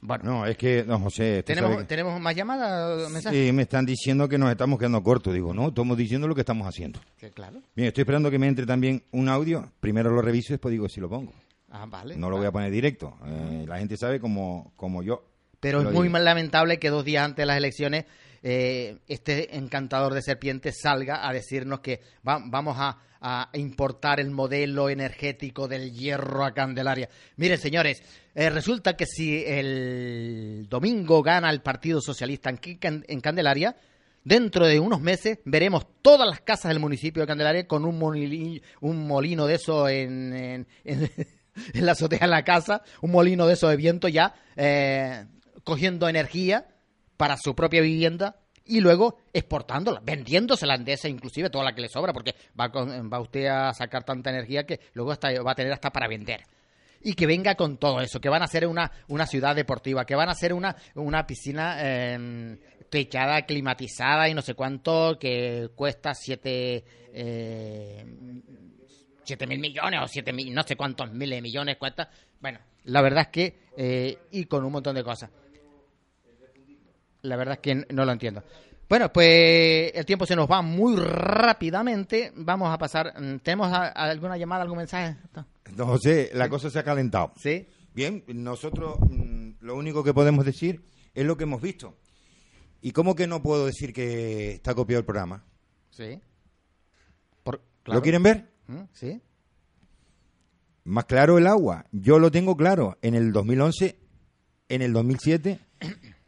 Bueno, No, es que, don José, ¿tenemos, que- ¿tenemos más llamadas? mensajes? Sí, me están diciendo que nos estamos quedando cortos. Digo, no, estamos diciendo lo que estamos haciendo. Sí, claro. Bien, estoy esperando que me entre también un audio. Primero lo reviso y después digo si lo pongo. Ah, vale. No lo voy a poner directo. Eh, la gente sabe como, como yo. Pero lo es muy digo. lamentable que dos días antes de las elecciones eh, este encantador de serpientes salga a decirnos que va- vamos a, a importar el modelo energético del hierro a Candelaria. Miren, señores, eh, resulta que si el domingo gana el Partido Socialista en, Can- en Candelaria, dentro de unos meses veremos todas las casas del municipio de Candelaria con un, molino, un molino de eso en, en- en- en la azotea de la casa, un molino de eso de viento ya, eh, cogiendo energía para su propia vivienda y luego exportándola, vendiéndosela de esa inclusive toda la que le sobra, porque va, con- va usted a sacar tanta energía que luego hasta, va a tener hasta para vender. Y que venga con todo eso, que van a ser una, una ciudad deportiva, que van a ser una, una piscina eh, techada, climatizada y no sé cuánto, que cuesta siete... Eh, 7 mil millones o 7 mil, no sé cuántos miles de millones cuesta. Bueno, la verdad es que, eh, y con un montón de cosas. La verdad es que no lo entiendo. Bueno, pues el tiempo se nos va muy rápidamente. Vamos a pasar. mm, ¿Tenemos a- a alguna llamada, algún mensaje? Don José, la cosa se ha calentado. Sí. Bien, nosotros mm, lo único que podemos decir es lo que hemos visto. ¿Y cómo que no puedo decir que está copiado el programa? Sí. Por- ¿Lo quieren ver? Mm, Sí. Más claro el agua. Yo lo tengo claro. En el 2011, en el 2007,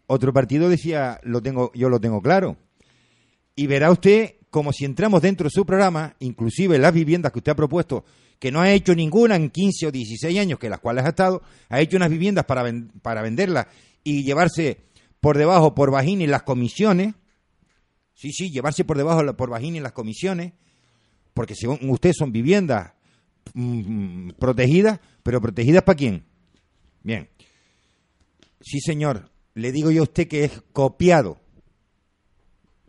otro partido decía, lo tengo, yo lo tengo claro. Y verá usted como si entramos dentro de su programa, inclusive las viviendas que usted ha propuesto, que no ha hecho ninguna en 15 o 16 años, que las cuales ha estado, ha hecho unas viviendas para, ven- para venderlas y llevarse por debajo, por vagina y las comisiones. Sí, sí, llevarse por debajo, por vagina y las comisiones, porque según usted son viviendas mm, protegidas, pero protegidas para quién? Bien. Sí, señor, le digo yo a usted que es copiado.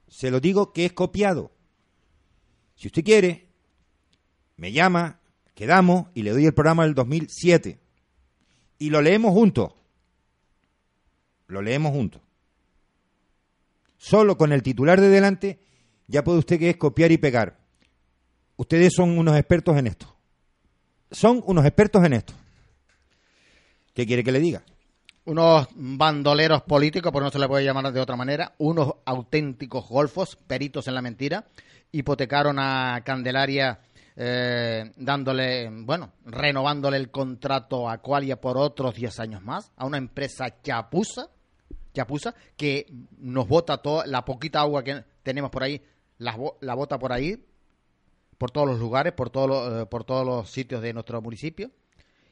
Se lo digo que es copiado. Si usted quiere, me llama, quedamos y le doy el programa del 2007. Y lo leemos juntos. Lo leemos juntos. Solo con el titular de delante ya puede usted que es copiar y pegar. Ustedes son unos expertos en esto. Son unos expertos en esto. ¿Qué quiere que le diga? Unos bandoleros políticos, por no se le puede llamar de otra manera, unos auténticos golfos, peritos en la mentira, hipotecaron a Candelaria eh, dándole, bueno, renovándole el contrato a Qualia por otros 10 años más, a una empresa chapuza, chapuza que nos bota toda la poquita agua que tenemos por ahí, la, la bota por ahí, por todos los lugares, por, eh, por todos los sitios de nuestro municipio,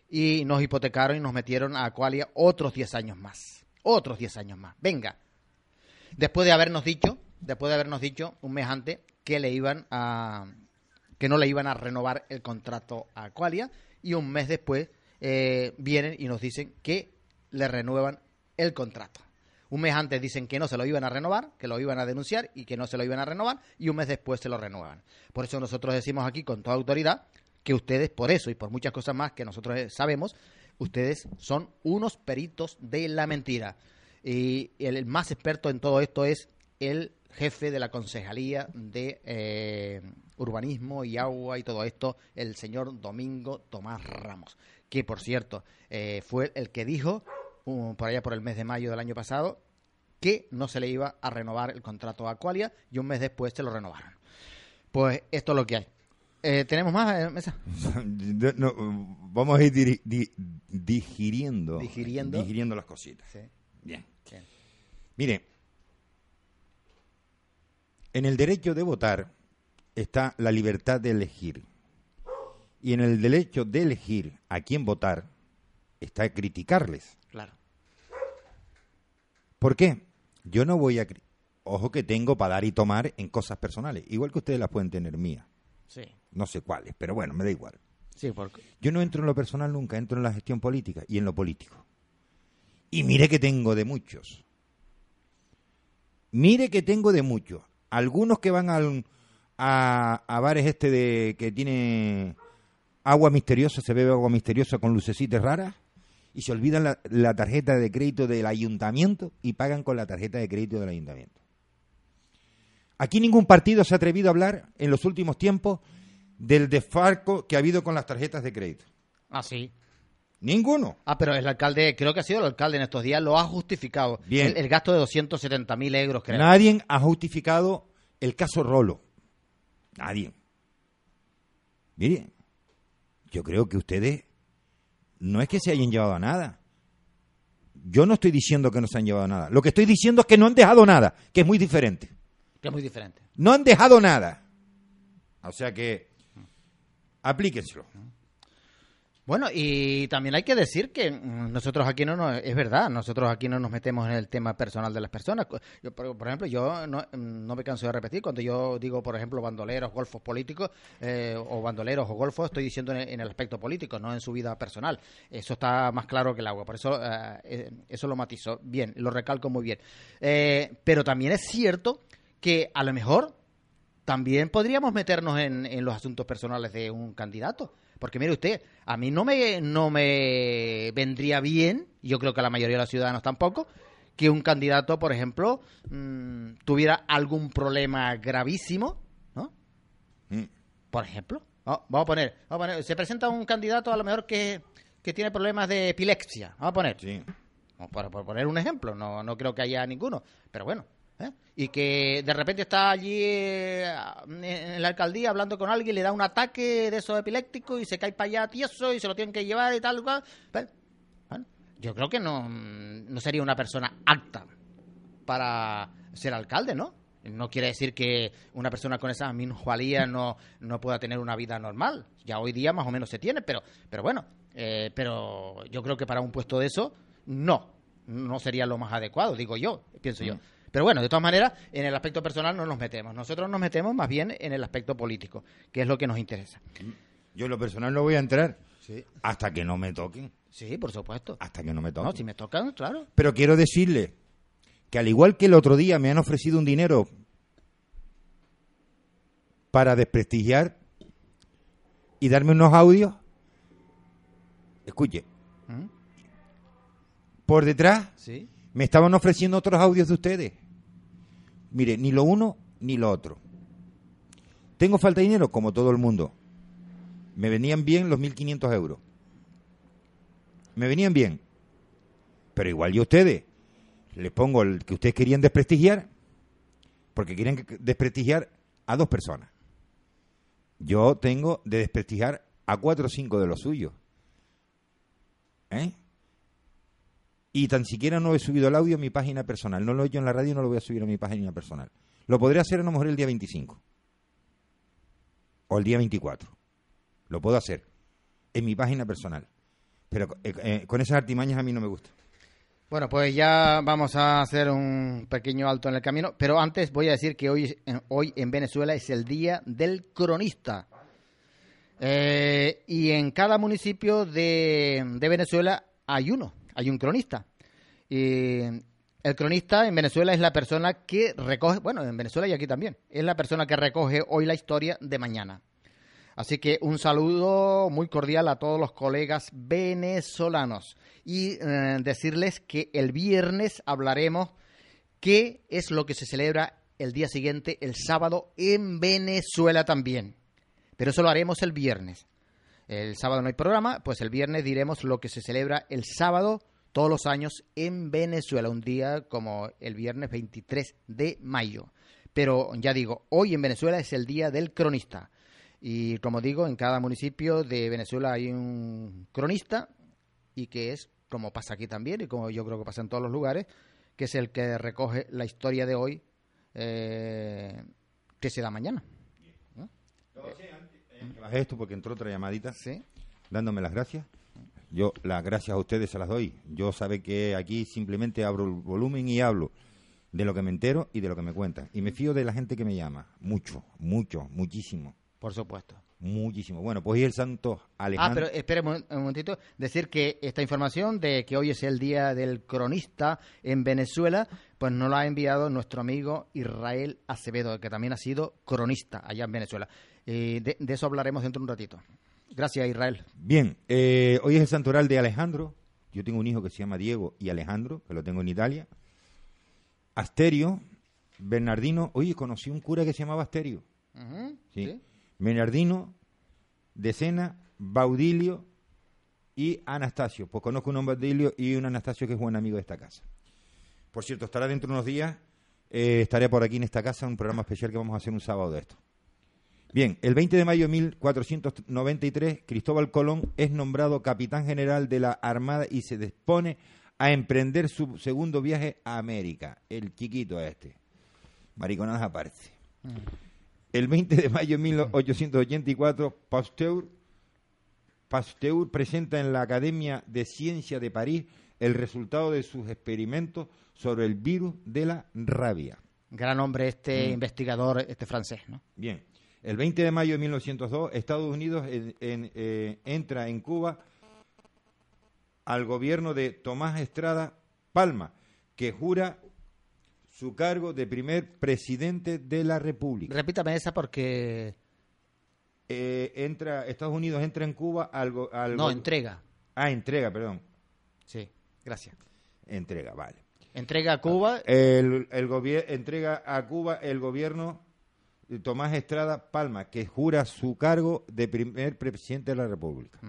y nos hipotecaron y nos metieron a Qualia otros 10 años más. Otros 10 años más. Venga. Después de habernos dicho, después de habernos dicho un mes antes que le iban a que no le iban a renovar el contrato a Qualia y un mes después eh, vienen y nos dicen que le renuevan el contrato. Un mes antes dicen que no se lo iban a renovar, que lo iban a denunciar y que no se lo iban a renovar y un mes después se lo renuevan. Por eso nosotros decimos aquí con toda autoridad que ustedes, por eso y por muchas cosas más que nosotros eh, sabemos, ustedes son unos peritos de la mentira. Y el más experto en todo esto es el jefe de la Concejalía de eh, Urbanismo y Agua y todo esto, el señor Domingo Tomás Ramos, que por cierto eh, fue el que dijo uh, por allá por el mes de mayo del año pasado que no se le iba a renovar el contrato a Aqualia y un mes después se lo renovaron. Pues esto es lo que hay. Eh, ¿Tenemos más, eh, Mesa? No, vamos a ir diri- di- digiriendo, Digiriendo. digiriendo las cositas. Sí. Bien. Bien. Mire, en el derecho de votar está la libertad de elegir. Y en el derecho de elegir a quién votar está criticarles. Claro. ¿Por qué? Yo no voy a... Ojo que tengo para dar y tomar en cosas personales, igual que ustedes las pueden tener mías. Sí. No sé cuáles, pero bueno, me da igual. Sí, porque... Yo no entro en lo personal nunca, entro en la gestión política y en lo político. Y mire que tengo de muchos. Mire que tengo de muchos. Algunos que van al- a, a bares este de que tiene agua misteriosa, se bebe agua misteriosa con lucecitas raras y se olvidan la, la tarjeta de crédito del ayuntamiento y pagan con la tarjeta de crédito del ayuntamiento. Aquí ningún partido se ha atrevido a hablar en los últimos tiempos del desfalco que ha habido con las tarjetas de crédito. Ah, sí. Ninguno. Ah, pero el alcalde, creo que ha sido el alcalde en estos días, lo ha justificado. Bien. El, el gasto de 270.000 euros, creo. Nadie ha justificado el caso Rolo. Nadie. Mire, yo creo que ustedes no es que se hayan llevado a nada. Yo no estoy diciendo que no se han llevado a nada. Lo que estoy diciendo es que no han dejado nada, que es muy diferente. Que es muy diferente. No han dejado nada. O sea que aplíquenselo. Bueno, y también hay que decir que mm, nosotros aquí no nos, es verdad, nosotros aquí no nos metemos en el tema personal de las personas. Yo, por, por ejemplo, yo no, me canso de repetir, cuando yo digo, por ejemplo, bandoleros, golfos políticos, eh, o bandoleros o golfos, estoy diciendo en el, en el aspecto político, no en su vida personal. Eso está más claro que el agua, por eso eh, eh, eso lo matizo bien, lo recalco muy bien. Eh, pero también es cierto que a lo mejor también podríamos meternos en, en los asuntos personales de un candidato. Porque mire usted, a mí no me, no me vendría bien, yo creo que a la mayoría de los ciudadanos tampoco, que un candidato, por ejemplo, mm, tuviera algún problema gravísimo, ¿no? Mm. Por ejemplo, vamos a poner, vamos a poner, se presenta un candidato a lo mejor que, que tiene problemas de epilepsia, vamos a poner, Sí. por, por poner un ejemplo, no, no creo que haya ninguno, pero bueno. ¿Eh? Y que de repente está allí eh, en la alcaldía hablando con alguien, le da un ataque de esos epilépticos y se cae para allá tieso y se lo tienen que llevar y tal. cual. Bueno, yo creo que no, no sería una persona apta para ser alcalde, ¿no? No quiere decir que una persona con esa minusvalía no, no pueda tener una vida normal. Ya hoy día más o menos se tiene, pero, pero bueno, eh, pero yo creo que para un puesto de eso, no, no sería lo más adecuado, digo yo, pienso yo. Pero bueno, de todas maneras, en el aspecto personal no nos metemos. Nosotros nos metemos más bien en el aspecto político, que es lo que nos interesa. Yo en lo personal no voy a entrar Sí, hasta que no me toquen. sí por supuesto. Hasta que no me No, toquen. si me tocan, claro. Pero quiero decirle que al igual que el otro día me han ofrecido un dinero para desprestigiar y darme unos audios, escuche, ¿Mm? por detrás Sí. Me estaban ofreciendo otros audios de ustedes. Mire, ni lo uno ni lo otro. Tengo falta de dinero, como todo el mundo. Me venían bien los 1.500 euros. Me venían bien. Pero igual yo a ustedes les pongo el que ustedes querían desprestigiar, porque quieren desprestigiar a dos personas. Yo tengo de desprestigiar a cuatro o cinco de los suyos. ¿Eh? Y tan siquiera no he subido el audio a mi página personal. No lo he hecho en la radio no lo voy a subir a mi página personal. Lo podré hacer a lo mejor el día 25. O el día 24. Lo puedo hacer. En mi página personal. Pero eh, eh, con esas artimañas a mí no me gusta. Bueno, pues ya vamos a hacer un pequeño alto en el camino, pero antes voy a decir que hoy, hoy en Venezuela es el Día del Cronista. Eh, y en cada municipio de, Venezuela hay uno, hay un cronista. Y el cronista en Venezuela es la persona que recoge, bueno, en Venezuela y aquí también, es la persona que recoge hoy la historia de mañana. Así que un saludo muy cordial a todos los colegas venezolanos y eh, decirles que el viernes hablaremos qué es lo que se celebra el día siguiente, el sábado, en Venezuela también. Pero eso lo haremos el viernes. El sábado no hay programa, pues el viernes diremos lo que se celebra el sábado todos los años en Venezuela, un día como el viernes 23 de mayo. Pero ya digo, hoy en Venezuela es el día del cronista. Y como digo, en cada municipio de Venezuela hay un cronista y que es, como pasa aquí también y como yo creo que pasa en todos los lugares, que es el que recoge la historia de hoy eh, que se da mañana. ¿No? Esto porque entró otra llamadita ¿Sí? dándome las gracias. Yo las gracias a ustedes se las doy. Yo sabe que aquí simplemente abro el volumen y hablo de lo que me entero y de lo que me cuentan. Y me fío de la gente que me llama. Mucho, mucho, muchísimo. Por supuesto. Muchísimo. Bueno, pues y el santo Alejandro. Ah, pero espere un, momentito. Decir que esta información de que hoy es el día del cronista en Venezuela, pues nos la ha enviado nuestro amigo Israel Acevedo, que también ha sido cronista allá en Venezuela. Eh, de, eso hablaremos dentro de un ratito. Gracias, Israel. Bien, eh, hoy es el santoral de Alejandro. Yo tengo un hijo que se llama Diego y Alejandro, que lo tengo en Italia. Asterio, Bernardino. Oye, conocí un cura que se llamaba Asterio. ¿sí? Menardino, Decena, Baudilio y Anastasio. Pues conozco un Baudilio y un Anastasio que es buen amigo de esta casa. Por cierto, estará dentro de unos días, eh, estaré por aquí en esta casa, un programa especial que vamos a hacer un sábado de esto. Bien, el 20 de mayo de 1493, Cristóbal Colón es nombrado capitán general de la Armada y se dispone a emprender su segundo viaje a América. El chiquito este. Mariconadas aparte. El 20 de mayo de 1884, Pasteur, Pasteur presenta en la Academia de Ciencia de París el resultado de sus experimentos sobre el virus de la rabia. Gran hombre este mm. investigador, este francés, ¿no? Bien. El 20 de mayo de 1902, Estados Unidos eh, entra en Cuba al gobierno de Tomás Estrada Palma, que jura su cargo de primer presidente de la República. Repítame esa porque... Eh, entra, Estados Unidos entra en Cuba algo... no, entrega. Ah, entrega, perdón. Sí, gracias. Entrega, vale. Entrega a Cuba... El, el entrega a Cuba el gobierno Tomás Estrada Palma, que jura su cargo de primer presidente de la República.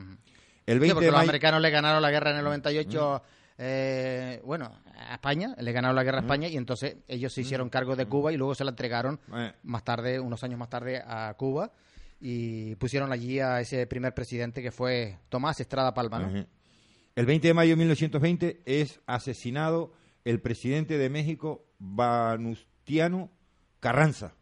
El 20 porque los americanos le ganaron la guerra en el 98 eh, bueno, a España, le ganaron la guerra a España y entonces ellos se hicieron cargo de Cuba y luego se la entregaron más tarde, unos años más tarde, a Cuba y pusieron allí a ese primer presidente que fue Tomás Estrada Palma. El 20 de mayo de 1920 es asesinado el presidente de México, Banustiano Carranza.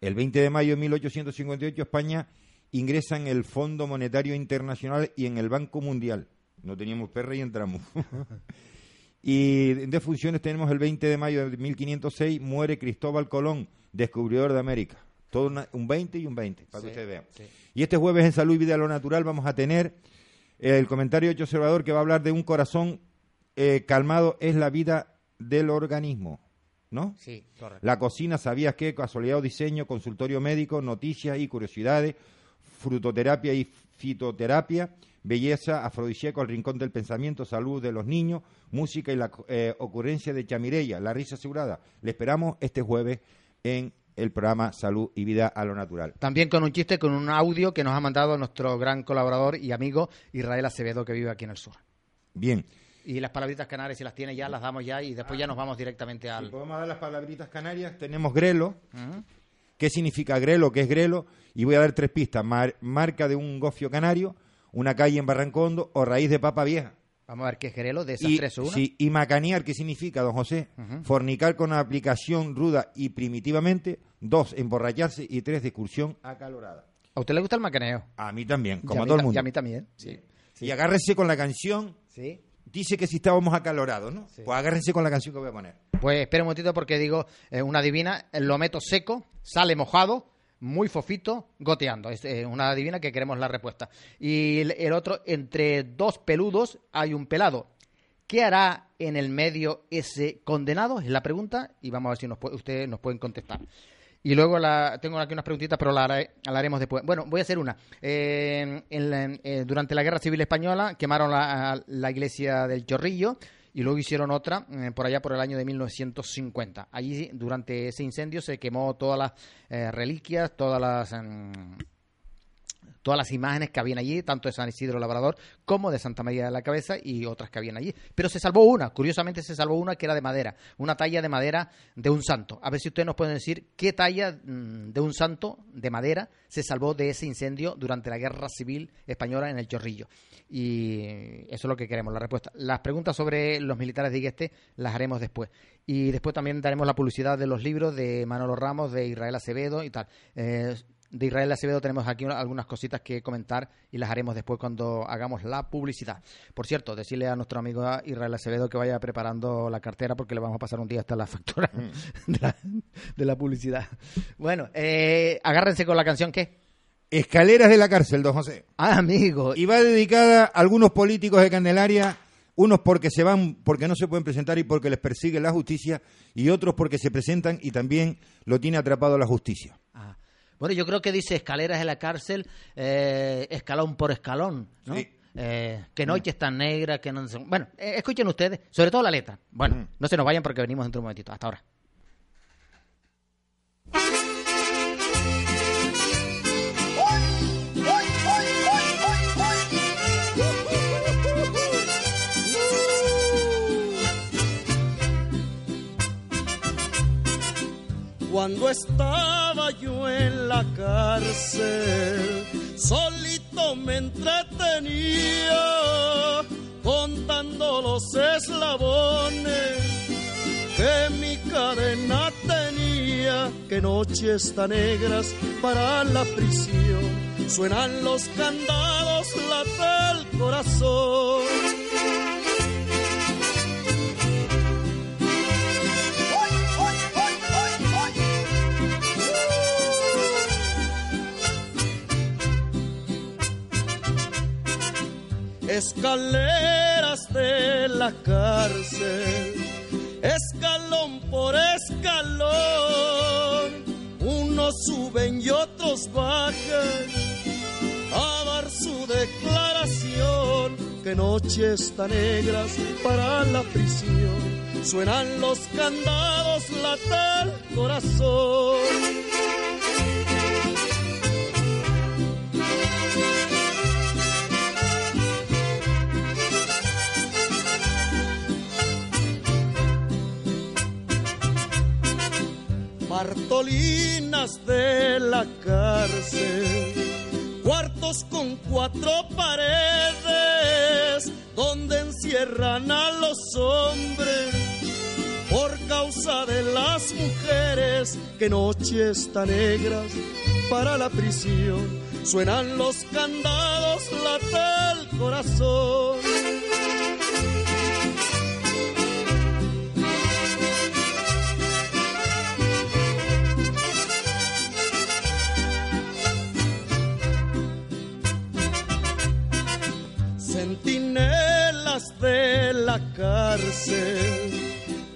El 20 de mayo de 1858 España ingresa en el Fondo Monetario Internacional y en el Banco Mundial. No teníamos perra y entramos. y de funciones tenemos el 20 de mayo de 1506, muere Cristóbal Colón, descubridor de América. Todo un 20 y un 20, para que ustedes vean. Y este jueves en Salud y Vida lo Natural vamos a tener el comentario de observador que va a hablar de un corazón eh, calmado es la vida del organismo. ¿No? Sí, correcto. La cocina, ¿sabías qué? Casualidad o diseño, consultorio médico, noticias y curiosidades, frutoterapia y fitoterapia, belleza, afrodisíaco, el rincón del pensamiento, salud de los niños, música y la eh, ocurrencia de Chamireya, la risa asegurada. Le esperamos este jueves en el programa Salud y Vida a lo Natural. También con un chiste, con un audio que nos ha mandado nuestro gran colaborador y amigo Israel Acevedo, que vive aquí en el sur. Bien. Y las palabritas canarias, si las tiene ya, las damos ya y después ya nos vamos directamente al... Si podemos dar las palabritas canarias, tenemos grelo. ¿Qué significa grelo? ¿Qué es grelo? Y voy a dar tres pistas. marca de un gofio canario, una calle en Barrancondo o raíz de papa vieja. Vamos a ver qué es grelo de esas tres una. Sí, y macanear, ¿qué significa, don José? Fornicar con una aplicación ruda y primitivamente. Dos, emborracharse. Y tres, discursión acalorada. ¿A usted le gusta el macaneo? A mí también, como a todo el mundo. Y a mí también, sí. Y agárrese con la canción. Sí dice que si estábamos acalorados, ¿no? Pues agárrense con la canción que voy a poner. Pues espera un momentito porque digo, eh, una divina, lo meto seco, sale mojado, muy fofito, goteando. Es eh, una divina que queremos la respuesta. Y el, otro, entre dos peludos hay un pelado. ¿Qué hará en el medio ese condenado? Es la pregunta y vamos a ver si nos ustedes nos pueden contestar. Y luego la, tengo aquí unas preguntitas, pero la, haremos después. Bueno, voy a hacer una. Eh, eh, durante la Guerra Civil Española quemaron la, iglesia del Chorrillo y luego hicieron otra eh, por allá por el año de 1950. Allí, durante ese incendio, se quemó todas las reliquias, todas las... Todas las imágenes que habían allí, tanto de San Isidro Labrador como de Santa María de la Cabeza y otras que habían allí. Pero se salvó una, curiosamente se salvó una que era de madera, una talla de madera de un santo. A ver si ustedes nos pueden decir qué talla mm, de un santo de madera se salvó de ese incendio durante la Guerra Civil Española en el Chorrillo. Y eso es lo que queremos, la respuesta. Las preguntas sobre los militares de Igueste las haremos después. Y después también daremos la publicidad de los libros de Manolo Ramos, de Israel Acevedo y tal. Eh, de Israel Acevedo tenemos aquí algunas cositas que comentar y las haremos después cuando hagamos la publicidad. Por cierto, decirle a nuestro amigo Israel Acevedo que vaya preparando la cartera porque le vamos a pasar un día hasta la factura mm. de, la, publicidad. Bueno, eh, agárrense con la canción ¿qué? Escaleras de la cárcel, don José. Ah, amigo. Y va dedicada a algunos políticos de Candelaria, unos porque se van, porque no se pueden presentar y porque les persigue la justicia, y otros porque se presentan y también lo tiene atrapado la justicia. Bueno, yo creo que dice escaleras en la cárcel, eh, escalón por escalón, ¿no? Sí. Eh, que noche es tan negra, que no... Bueno, eh, escuchen ustedes, sobre todo la letra. Bueno, mm. no se nos vayan porque venimos dentro de un momentito. Hasta ahora. Cuando estaba en la cárcel, solito me entretenía contando los eslabones que mi cadena tenía. Que noches tan negras para la prisión, suenan los candados, lata el corazón escaleras de la cárcel, escalón por escalón, unos suben y otros bajan a dar su declaración, que noches tan negras para la prisión, suenan los candados, lata el corazón. Martolinas de la cárcel, cuartos con cuatro paredes, donde encierran a los hombres por causa de las mujeres, que noches tan negras para la prisión, suenan los candados, lata el corazón. De la cárcel,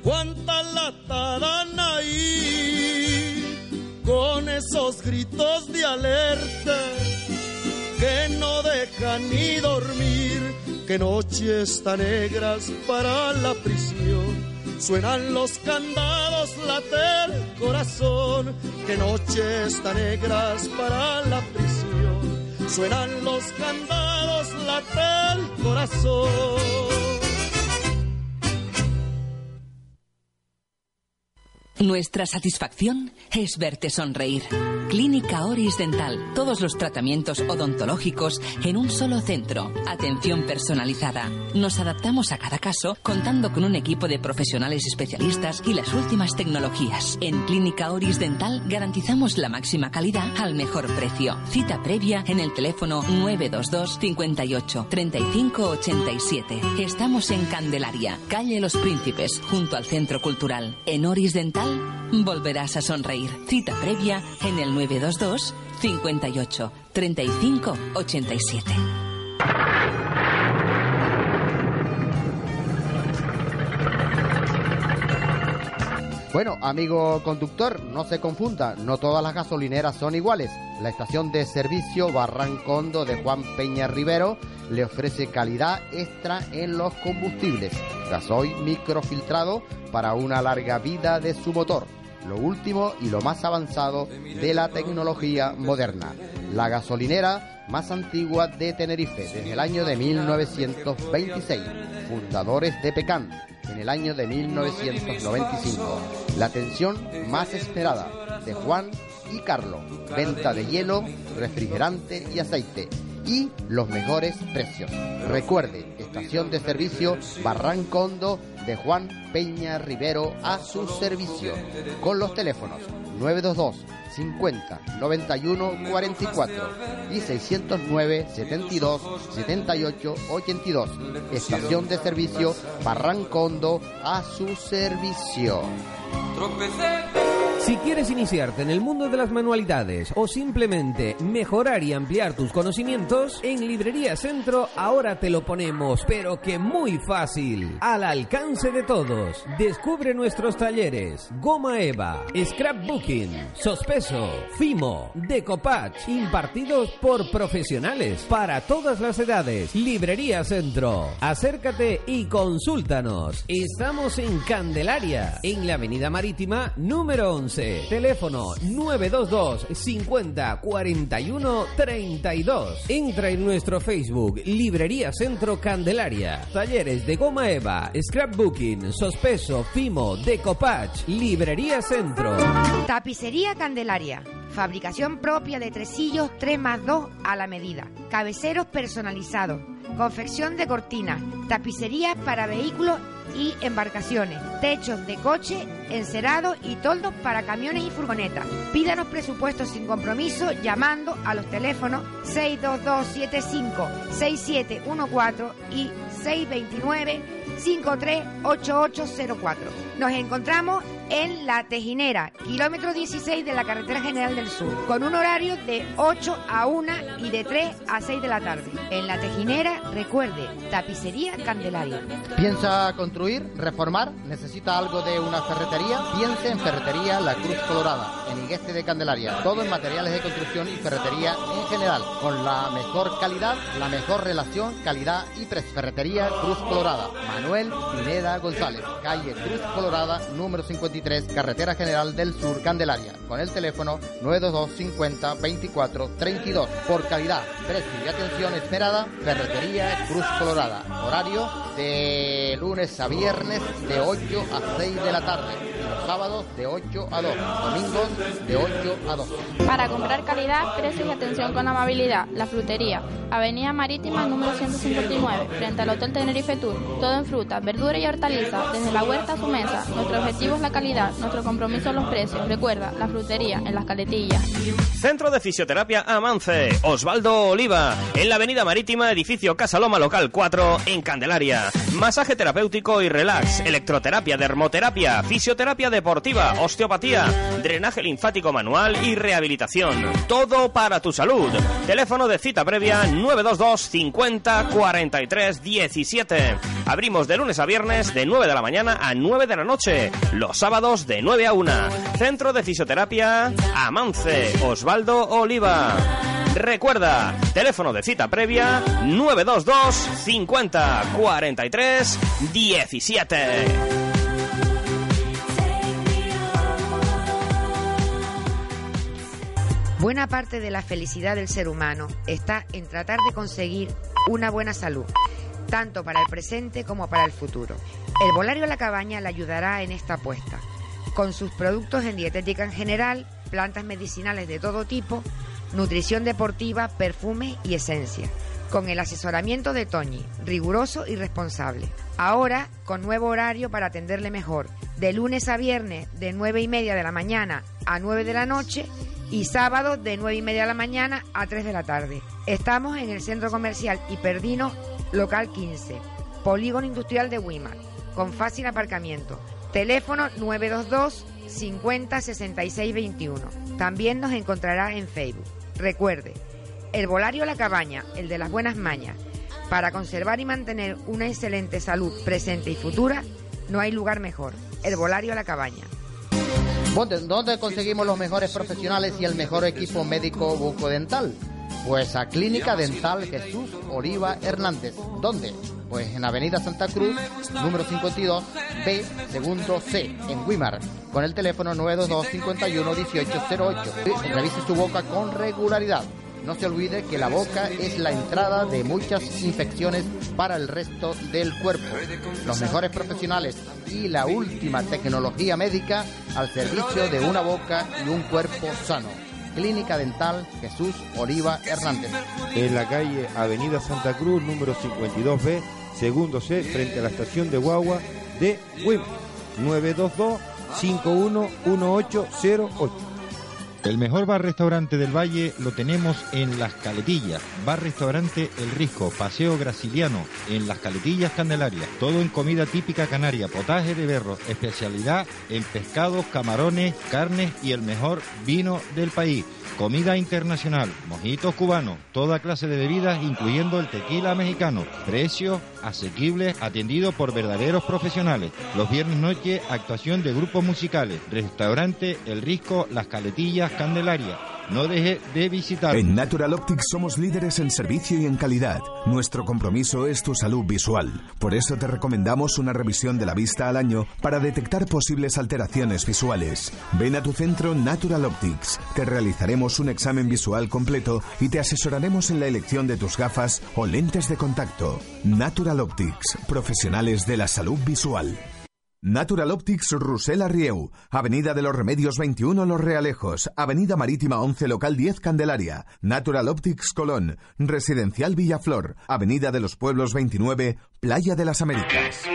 cuánta lata dan ahí, con esos gritos de alerta, que no dejan ni dormir, que noches tan negras para la prisión. Suenan los candados, late el corazón, que noches tan negras para la prisión. Suenan los candados, late el corazón. Nuestra satisfacción es verte sonreír. Clínica Oris Dental. Todos los tratamientos odontológicos en un solo centro. Atención personalizada. Nos adaptamos a cada caso contando con un equipo de profesionales especialistas y las últimas tecnologías. En Clínica Oris Dental garantizamos la máxima calidad al mejor precio. Cita previa en el teléfono 922 58 35 87. Estamos en Candelaria, calle Los Príncipes, junto al Centro Cultural. En Oris Dental volverás a sonreír. Cita previa en el 922 58 35 87. Bueno, amigo conductor, no se confunda, no todas las gasolineras son iguales. La estación de servicio Barrancondo de Juan Peña Rivero le ofrece calidad extra en los combustibles. Gasoil microfiltrado para una larga vida de su motor. Lo último y lo más avanzado de la tecnología moderna. La gasolinera más antigua de Tenerife desde el año de 1926. Fundadores de Pecan en el año de 1995. La atención más esperada de Juan y Carlos. Venta de hielo, refrigerante y aceite. Y los mejores precios. Recuerde, estación de servicio Barrancondo de Juan Peña Rivero a su servicio. Con los teléfonos 922 50 91 44 y 609 72 78 82. Estación de servicio Barrancondo a su servicio. Si quieres iniciarte en el mundo de las manualidades o simplemente mejorar y ampliar tus conocimientos, en Librería Centro ahora te lo ponemos, pero que muy fácil, al alcance de todos. Descubre nuestros talleres, Goma Eva, Scrapbooking, Fimo, Decopatch, impartidos por profesionales para todas las edades. Librería Centro. Acércate y consúltanos. Estamos en Candelaria, en la Avenida Marítima número 11. Teléfono 922 50 41 32. Entra en nuestro Facebook Librería Centro Candelaria. Talleres de goma eva, scrapbooking, sospeso, fimo, decopatch. Librería Centro. Tapicería Candelaria. Fabricación propia de tresillos 3 más 2 a la medida. Cabeceros personalizados. Confección de cortinas. Tapicería para vehículos y embarcaciones, techos de coche, encerados y toldos para camiones y furgonetas. Pídanos presupuestos sin compromiso llamando a los teléfonos 62275-6714 y 629-538804. Nos encontramos en La Tejinera, kilómetro 16 de la carretera general del sur, con un horario de 8 a 1 y de 3 a 6 de la tarde. En La Tejinera, recuerde, tapicería Candelaria. ¿Piensa construir, reformar? ¿Necesita algo de una ferretería? Piense en Ferretería La Cruz Colorada, en Igueste de Candelaria. Todo en materiales de construcción y ferretería en general, con la mejor calidad, la mejor relación, calidad y precio. Ferretería Cruz Colorada. Manuel Pineda González, calle Cruz Colorada, número 53 Carretera General del Sur, Candelaria, con el teléfono 922 50 24 32. Por calidad, precio y atención esperada, Ferretería Cruz Colorada. Horario de lunes a viernes de 8 a 6 de la tarde. Y los sábados de 8 a 2. Domingos de 8 a 2. Para comprar calidad, precios y atención con amabilidad. La Frutería. Avenida Marítima número 159, frente al Hotel Tenerife Tour. Todo en fruta, verdura y hortaliza, desde la huerta a su mesa. Nuestro objetivo es la calidad, nuestro compromiso los precios. Recuerda, la frutería en las caletillas. Centro de Fisioterapia Amance, Osvaldo Oliva, en la Avenida Marítima, edificio Casa Loma Local 4, en Candelaria. Masaje terapéutico y relax, electroterapia, dermoterapia, fisioterapia deportiva, osteopatía, drenaje linfático manual y rehabilitación. Todo para tu salud. Teléfono de cita previa 922 50 43 17. Abrimos de lunes a viernes de 9 de la mañana a 9 de la noche. Los sábados de 9 a 1. Centro de Fisioterapia Amance, Osvaldo Oliva. Recuerda, teléfono de cita previa 922 50 43 17. Buena parte de la felicidad del ser humano está en tratar de conseguir una buena salud, tanto para el presente como para el futuro. El Volario La Cabaña le ayudará en esta apuesta, con sus productos en dietética en general, plantas medicinales de todo tipo, nutrición deportiva, perfume y esencia, con el asesoramiento de Toñi, riguroso y responsable. Ahora, con nuevo horario para atenderle mejor, de lunes a viernes de 9 y media de la mañana a 9 de la noche y sábado de 9 y media de la mañana a 3 de la tarde. Estamos en el centro comercial Hiperdino, local 15, polígono industrial de Wimar, con fácil aparcamiento. Teléfono 922 50 66 21. También nos encontrará en Facebook. Recuerde, el Volario La Cabaña, el de las buenas mañas. Para conservar y mantener una excelente salud presente y futura, no hay lugar mejor. El Volario La Cabaña. ¿Dónde, dónde conseguimos los mejores profesionales y el mejor equipo médico bucodental? Pues a Clínica Dental Jesús Oliva Hernández. ¿Dónde? Pues en Avenida Santa Cruz, número 52, B, segundo C, en Wimar, con el teléfono 922 51 1808. Revise su boca con regularidad. No se olvide que la boca es la entrada de muchas infecciones para el resto del cuerpo. Los mejores profesionales y la última tecnología médica al servicio de una boca y un cuerpo sano. Clínica Dental Jesús Oliva Hernández. En la calle Avenida Santa Cruz, número 52B, segundo C, frente a la estación de Guagua de WIM. 922 511808. El mejor bar-restaurante del Valle lo tenemos en Las Caletillas. Bar-restaurante El Risco, Paseo Graciliano, en Las Caletillas Candelaria. Todo en comida típica canaria, potaje de berro, especialidad en pescados, camarones, carnes y el mejor vino del país. Comida internacional, mojitos cubanos, toda clase de bebidas, incluyendo el tequila mexicano. Precios asequibles, atendido por verdaderos profesionales. Los viernes noche, actuación de grupos musicales. Restaurante El Risco, Las Caletillas, Candelaria. No deje de visitar. En Natural Optics somos líderes en servicio y en calidad. Nuestro compromiso es tu salud visual. Por eso te recomendamos una revisión de la vista al año para detectar posibles alteraciones visuales. Ven a tu centro Natural Optics. Te realizaremos un examen visual completo y te asesoraremos en la elección de tus gafas o lentes de contacto. Natural Optics, profesionales de la salud visual. Natural Optics Rusela Rieu, Avenida de los Remedios 21 Los Realejos, Avenida Marítima 11 Local 10 Candelaria, Natural Optics Colón, Residencial Villaflor, Avenida de los Pueblos 29, Playa de las Américas.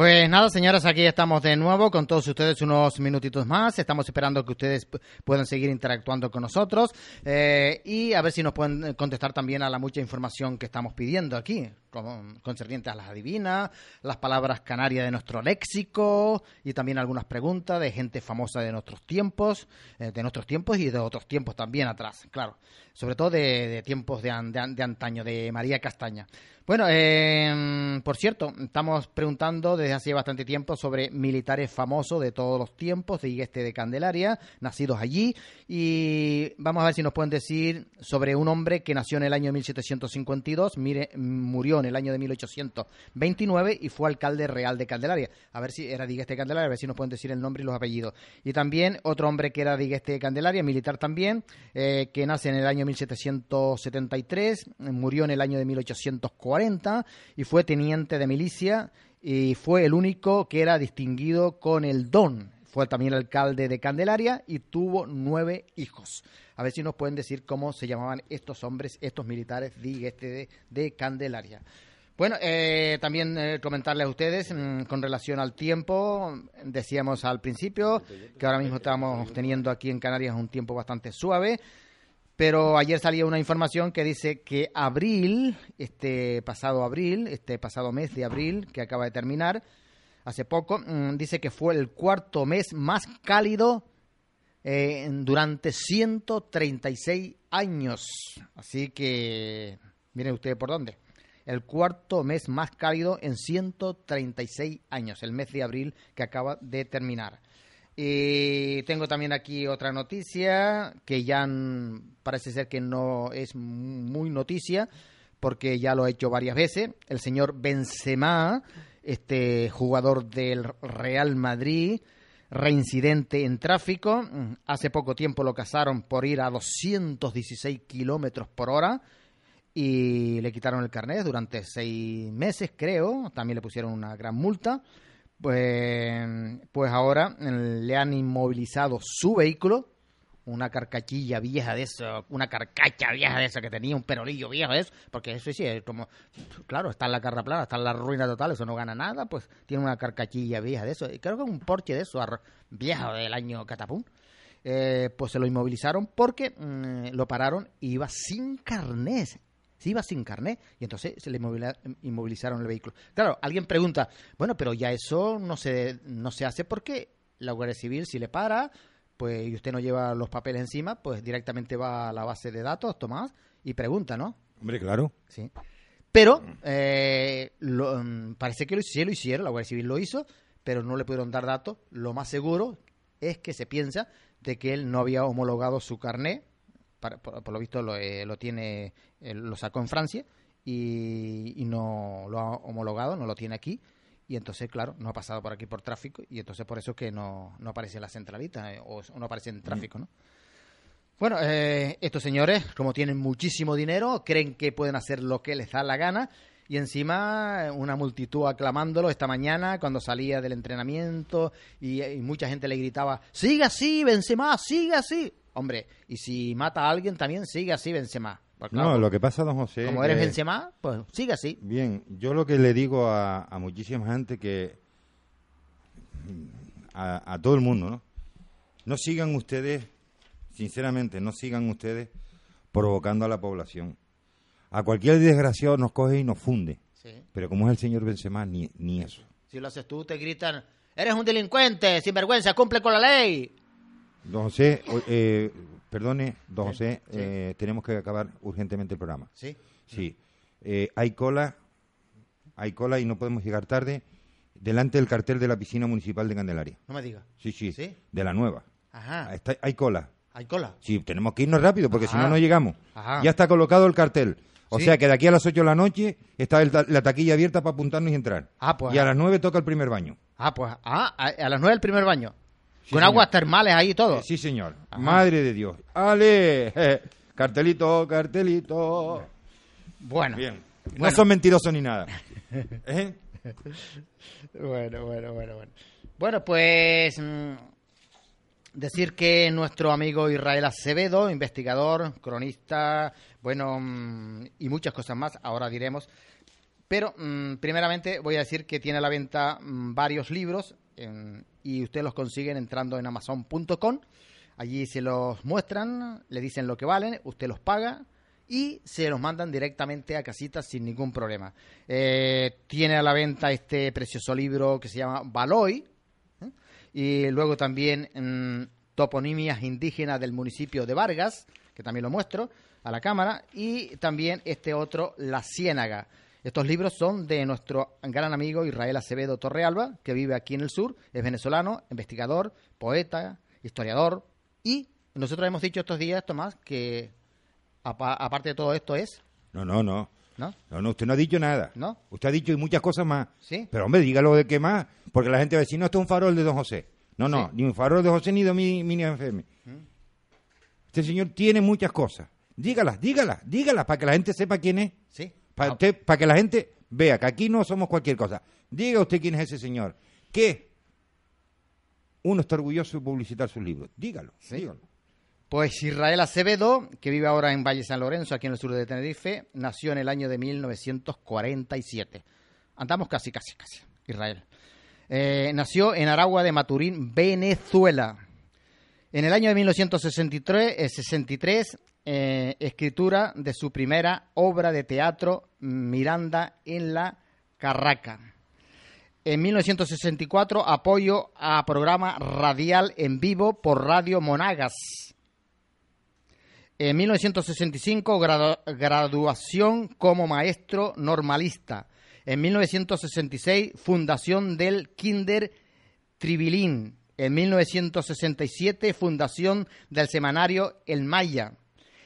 Pues nada, señoras, aquí estamos de nuevo con todos ustedes unos minutitos más. Estamos esperando que ustedes puedan seguir interactuando con nosotros eh, y a ver si nos pueden contestar también a la mucha información que estamos pidiendo aquí, con, concerniente a las adivinas, las palabras canarias de nuestro léxico y también algunas preguntas de gente famosa de nuestros tiempos, eh, de nuestros tiempos y de otros tiempos también atrás, claro. Sobre todo de, tiempos de antaño, de María Castaña. Bueno, eh, por cierto, estamos preguntando desde hace bastante tiempo sobre militares famosos de todos los tiempos de Igueste de Candelaria, nacidos allí, y vamos a ver si nos pueden decir sobre un hombre que nació en el año 1752, mire, murió en el año de 1829 y fue alcalde real de Candelaria. A ver si era de Igueste de Candelaria, a ver si nos pueden decir el nombre y los apellidos. Y también otro hombre que era de Igueste de Candelaria, militar también, eh, que nace en el año 1773, eh, murió en el año de 1840 y fue teniente de milicia y fue el único que era distinguido con el don. Fue también alcalde de Candelaria y tuvo nueve hijos. A ver si nos pueden decir cómo se llamaban estos hombres, estos militares este de, de Candelaria. Bueno, eh, también eh, comentarles a ustedes mm, con relación al tiempo. Decíamos al principio que ahora mismo estamos teniendo aquí en Canarias un tiempo bastante suave. Pero ayer salía una información que dice que abril, este pasado abril, este pasado mes de abril, que acaba de terminar, hace poco, mm, dice que fue el cuarto mes más cálido eh, durante 136 años. Así que, miren ustedes por dónde. El cuarto mes más cálido en 136 años, el mes de abril que acaba de terminar. Y tengo también aquí otra noticia que ya parece ser que no es muy noticia porque ya lo ha hecho varias veces. El señor Benzema, este jugador del Real Madrid, reincidente en tráfico. Hace poco tiempo lo casaron por ir a 216 kilómetros por hora y le quitaron el carnet durante seis meses, creo. También le pusieron una gran multa. Pues, pues ahora le han inmovilizado su vehículo, una carcachilla vieja de eso, una carcacha vieja de esa que tenía, un perolillo viejo de eso, porque eso sí, es como, claro, está en la carra plana, está en la ruina total, eso no gana nada, pues tiene una carcachilla vieja de eso. Y creo que un Porsche de eso, viejo del año catapum. Eh, pues se lo inmovilizaron porque mm, lo pararon y iba sin carnet. Se iba sin carnet y entonces se le inmovilizaron el vehículo. Claro, alguien pregunta, bueno, pero ya eso no se, no se hace porque la Guardia Civil si le para, pues y usted no lleva los papeles encima, pues directamente va a la base de datos, Tomás, y pregunta, ¿no? Hombre, claro. Sí. Pero eh, lo- mm, parece que lo, sí lo hicieron, la Guardia Civil lo hizo, pero no le pudieron dar datos. Lo más seguro es que se piensa de que él no había homologado su carné, para- por, por lo visto lo, eh, lo tiene, eh, lo sacó en Francia y, y no lo ha homologado, no lo tiene aquí. Y entonces, claro, no ha pasado por aquí por tráfico y entonces por eso es que no, no aparece en la centralita eh, o, o no aparece en tráfico, ¿no? Bueno, eh, estos señores, como tienen muchísimo dinero, creen que pueden hacer lo que les da la gana y encima eh, una multitud aclamándolo esta mañana cuando salía del entrenamiento y, y mucha gente le gritaba, siga así, Benzema, siga así. Hombre, y si mata a alguien también sigue así, Benzema. Pues No, lo que pasa, don José. como eres que- Benzema, pues sigue así. Bien, yo lo que le digo a, a muchísima gente que. A, a todo el mundo, ¿no? No sigan ustedes, sinceramente, no sigan ustedes provocando a la población. A cualquier desgraciado nos coge y nos funde. Sí. Pero como es el señor Benzema, ni, ni eso. Si lo haces tú, te gritan, eres un delincuente, sinvergüenza, cumple con la ley. Don José, o- eh, perdone, don Sí, José, sí. eh, tenemos que acabar urgentemente el programa. Sí. Sí. Eh, hay cola, hay cola y no podemos llegar tarde delante del cartel de la piscina municipal de Candelaria. No me digas. Sí, sí, ¿Sí? de la nueva. Ajá. Está- hay cola. Hay cola. Sí, tenemos que irnos rápido porque si no, no llegamos. Ajá. Ya está colocado el cartel. O Sí. sea que de aquí a las 8 de la noche está el la taquilla abierta para apuntarnos y entrar. Ah, pues. y a las 9 toca el primer baño. Ah, pues. Ah, a, a las nueve el primer baño. Sí, Con señor. aguas termales ahí y todo. Sí, señor. Ajá. Madre de Dios. ¡Ale! Cartelito, cartelito. Bueno. Bien. No son mentirosos ni nada. ¿Eh? Bueno, bueno, bueno, bueno. Bueno, pues mm, decir que nuestro amigo Israel Acevedo, investigador, cronista, bueno, mm, y muchas cosas más, ahora diremos. Pero mm, primeramente voy a decir que tiene a la venta varios libros y usted los consiguen entrando en amazon.com. Allí se los muestran, le dicen lo que valen, usted los paga y se los mandan directamente a casita sin ningún problema. Eh, tiene a la venta este precioso libro que se llama Baloy ¿eh? y luego también mm, toponimias indígenas del municipio de Vargas, que también lo muestro a la cámara, y también este otro, La Ciénaga. Estos libros son de nuestro gran amigo Israel Acevedo Torrealba, que vive aquí en el sur, es venezolano, investigador, poeta, historiador, y nosotros hemos dicho estos días, Tomás, que apa- aparte de todo esto es, No, no, no. ¿no? No, no, usted no ha dicho nada. ¿No? Usted ha dicho muchas cosas más. Sí. Pero, hombre, dígalo de qué más. Porque la gente va a decir, no, esto es un farol de don José. No, no, Sí. ni un farol de José ni de mi, mini FM. Este señor tiene muchas cosas. Dígalas, dígalas, dígalas para que la gente sepa quién es. Sí. Para, que la gente vea que aquí no somos cualquier cosa. Diga usted quién es ese señor. Que uno está orgulloso de publicitar sus libros. Dígalo, dígalo. Pues Israel Acevedo, que vive ahora en Valle San Lorenzo, aquí en el sur de Tenerife, nació en el año de 1947. Andamos casi, casi, casi, Israel. Eh, nació en Aragua de Maturín, Venezuela. En el año de 1963, eh, 63, eh, escritura de su primera obra de teatro, Miranda en la Carraca. En 1964, apoyo a programa radial en vivo por Radio Monagas. En 1965, gradu- graduación como maestro normalista. En 1966, fundación del Kinder Tribilín En 1967, fundación del semanario El Maya.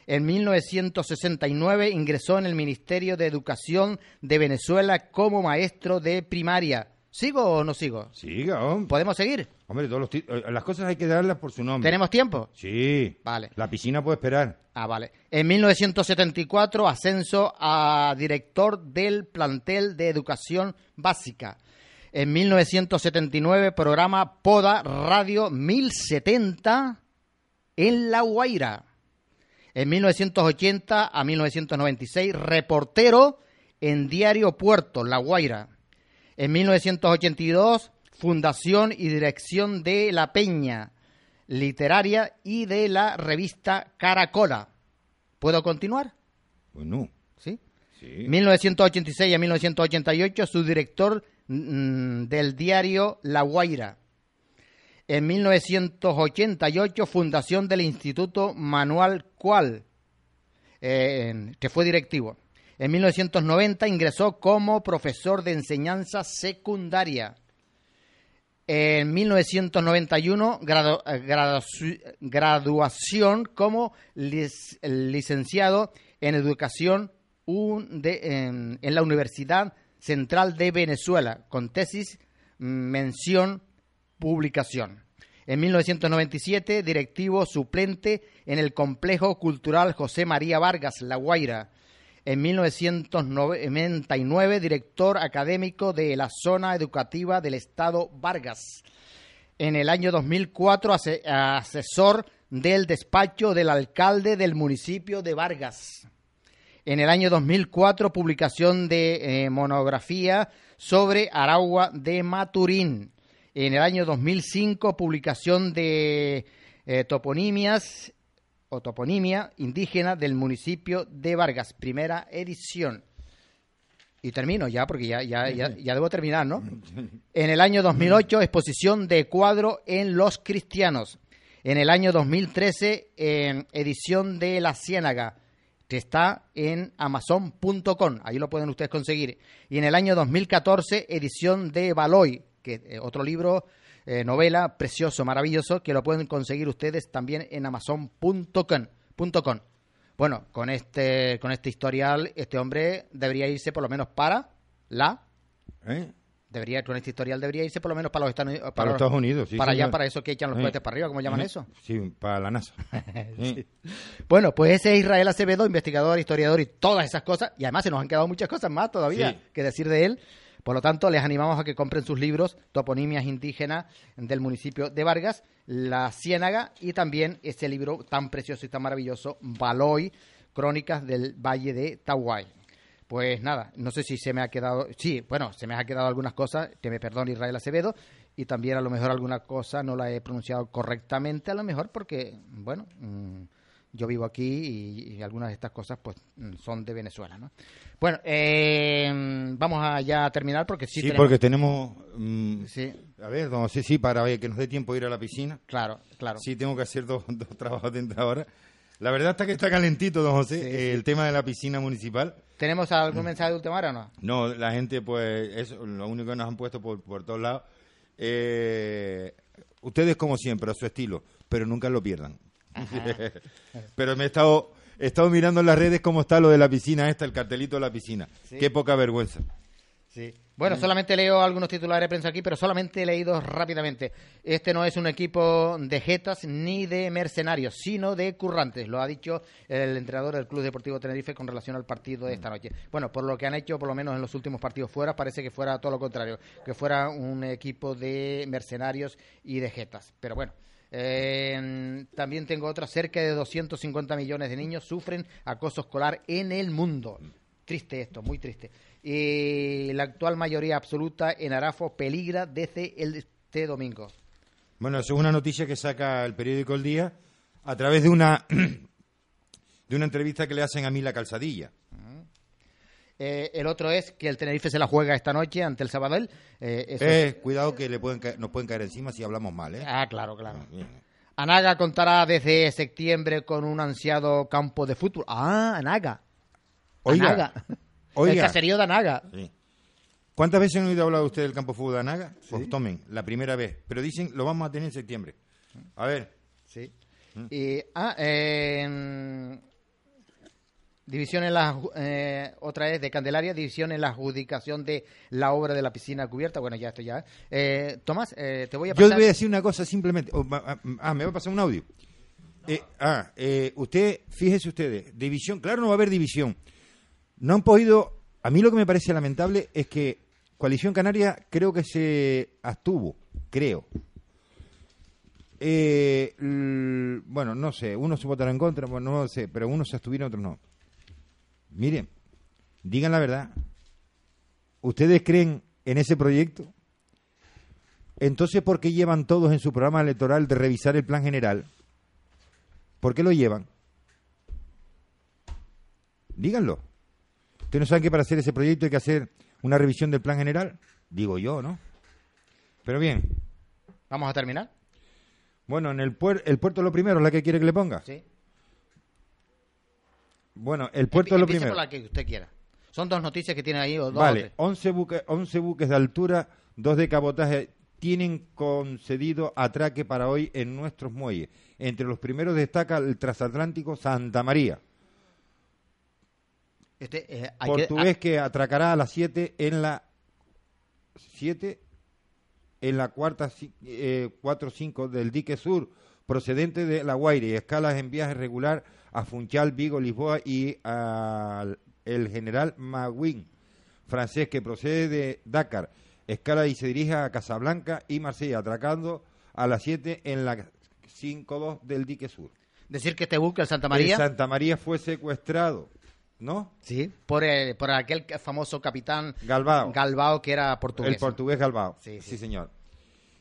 En 1969 ingresó en el Ministerio de Educación de Venezuela como maestro de primaria. ¿Sigo o no sigo? Siga, hombre. ¿Podemos seguir? Hombre, todos los eh, las cosas hay que darlas por su nombre. ¿Tenemos tiempo? Sí. Vale. La piscina puede esperar. Ah, vale. En 1974, ascenso a director del plantel de educación básica. En 1979, programa Poda Radio 1070 en La Guaira. En 1980 a 1996, reportero en Diario Puerto, La Guaira. En 1982, fundación y dirección de La Peña Literaria y de la revista Caracola. ¿Puedo continuar? Bueno, Sí. sí. 1986 a 1988, subdirector mm, del diario La Guaira. En 1988, fundación del Instituto Manual Cual, eh, que fue directivo. En 1990 ingresó como profesor de enseñanza secundaria. En 1991, gradu- eh, gradu- graduación como lic- licenciado en educación en, en la Universidad Central de Venezuela, con tesis, mm, mención, publicación. En 1997, directivo suplente en el Complejo Cultural José María Vargas, La Guaira. En 1999, director académico de la Zona Educativa del Estado Vargas. En el año 2004, ase- asesor del despacho del alcalde del municipio de Vargas. En el año 2004, publicación de eh, monografía sobre Aragua de Maturín. En el año 2005, publicación de eh, toponimias o toponimia indígena del municipio de Vargas, primera edición. Y termino ya, porque ya, ya, ya, ya debo terminar, ¿no? En el año 2008, exposición de cuadro en Los Cristianos. En el año 2013, eh, edición de La Ciénaga, que está en amazon.com. Ahí lo pueden ustedes conseguir. Y en el año 2014, edición de Baloy, que eh, otro libro, eh, novela precioso, maravilloso, que lo pueden conseguir ustedes también en amazon.com. punto com. Bueno, con este, con este historial, este hombre debería irse por lo menos para la ¿Eh? Debería, con este historial debería irse por lo menos para los Estados Unidos. Para los Estados Unidos, sí, Para allá, para eso que echan los cohetes para arriba, ¿cómo llaman eso? Sí, para la NASA. Sí. Bueno, pues ese es Israel Acevedo, investigador, historiador y todas esas cosas. Y además se nos han quedado muchas cosas más todavía que decir de él. Por lo tanto, les animamos a que compren sus libros, Toponimias Indígenas del municipio de Vargas, La Ciénaga y también ese libro tan precioso y tan maravilloso, Baloy, Crónicas del Valle de Tahuay. Pues nada, no sé si se me ha quedado, sí, bueno, se me ha quedado algunas cosas, que me perdone Israel Acevedo, y también a lo mejor alguna cosa no la he pronunciado correctamente, a lo mejor porque, bueno, mm, yo vivo aquí y, y algunas de estas cosas pues mm, son de Venezuela, ¿no? Bueno, eh, vamos a ya terminar porque sí, Sí, tenemos- porque tenemos... mm, Sí, A ver, don José, sí, para que nos dé tiempo de ir a la piscina. claro, claro. Sí, tengo que hacer dos, dos trabajos dentro ahora. La verdad está que está calentito, don José, Sí, eh, el tema de la piscina municipal. ¿Tenemos algún mensaje de última hora o no? No, la gente, pues, es lo único que nos han puesto por, por todos lados. Eh, ustedes, como siempre, a su estilo, pero nunca lo pierdan. pero me he estado, he estado mirando en las redes cómo está lo de la piscina esta, el cartelito de la piscina. Sí. Qué poca vergüenza. Sí. Bueno, solamente leo algunos titulares de prensa aquí, pero solamente he leído rápidamente. Este no es un equipo de jetas ni de mercenarios, sino de currantes. Lo ha dicho el entrenador del Club Deportivo Tenerife con relación al partido de esta noche. Bueno, por lo que han hecho, por lo menos en los últimos partidos fuera, parece que fuera todo lo contrario, que fuera un equipo de mercenarios y de jetas. Pero bueno. Eh, también tengo otra, cerca de 250 millones de niños sufren acoso escolar en el mundo. Triste esto, muy triste. Y la actual mayoría absoluta en Arafo peligra desde el- este domingo. Bueno, eso es una noticia que saca el periódico El Día a través de una de una entrevista que le hacen a Mila Calzadilla. Eh, el otro es que el Tenerife se la juega esta noche ante el Sabadell. Eh, Eh, es- cuidado que le pueden caer- nos pueden caer encima si hablamos mal, ¿eh? Ah, claro, claro. Bien. Anaga contará desde septiembre con un ansiado campo de fútbol. Ah, Anaga. Oiga, Anaga. El oiga. caserío de Anaga. Sí. ¿Cuántas veces han oído hablar usted del campo de fútbol de Anaga? Pues tomen, la primera vez. Pero dicen, lo vamos a tener en septiembre. A ver. Sí. Y, ah, eh, división en la, eh, otra es de Candelaria, división en la adjudicación de la obra de la piscina cubierta. Bueno, ya esto ya. Eh, Tomás, eh, te voy a Yo pasar. voy a decir una cosa simplemente. oh, ah, ah, me va a pasar un audio. Eh, ah, eh, usted, fíjese ustedes, división, claro, no va a haber división. No han podido. A mí lo que me parece lamentable es que Coalición Canaria creo que se abstuvo, creo. Eh, l- bueno, no sé, unos se votaron en contra, bueno, no sé, pero unos se abstuvieron, otros no. Miren, digan la verdad. ¿Ustedes creen en ese proyecto? Entonces, ¿por qué llevan todos en su programa electoral de revisar el plan general? ¿Por qué lo llevan? Díganlo. ¿Ustedes no saben que para hacer ese proyecto hay que hacer una revisión del plan general? Digo yo, ¿no? Pero bien, Vamos a terminar. bueno, en el, puer- el puerto lo primero, ¿es la que quiere que le ponga? Sí. Bueno, el puerto lo Empiece primero. por la que usted quiera. Son dos noticias que tiene ahí. O dos o Vale, tres. 11 buques, 11 buques de altura, dos de cabotaje, tienen concedido atraque para hoy en nuestros muelles. Entre los primeros destaca el transatlántico Santa María, Este, eh, hay que- portugués que atracará a las 7 en la 7 en la cuarta ci- eh, 4-5 del dique sur, procedente de La Guaire, y escalas en viaje regular a Funchal, Vigo, Lisboa y al el general Maguin, francés que procede de Dakar, escala y se dirige a Casablanca y Marsella, atracando a las 7 en la 5-2 del dique sur. decir que este buque, el Santa María, El Santa María fue secuestrado, ¿no? sí, por, el- por aquel famoso capitán Galbao. Galbao que era portugués. El portugués Galbao. Sí, Sí, sí. señor.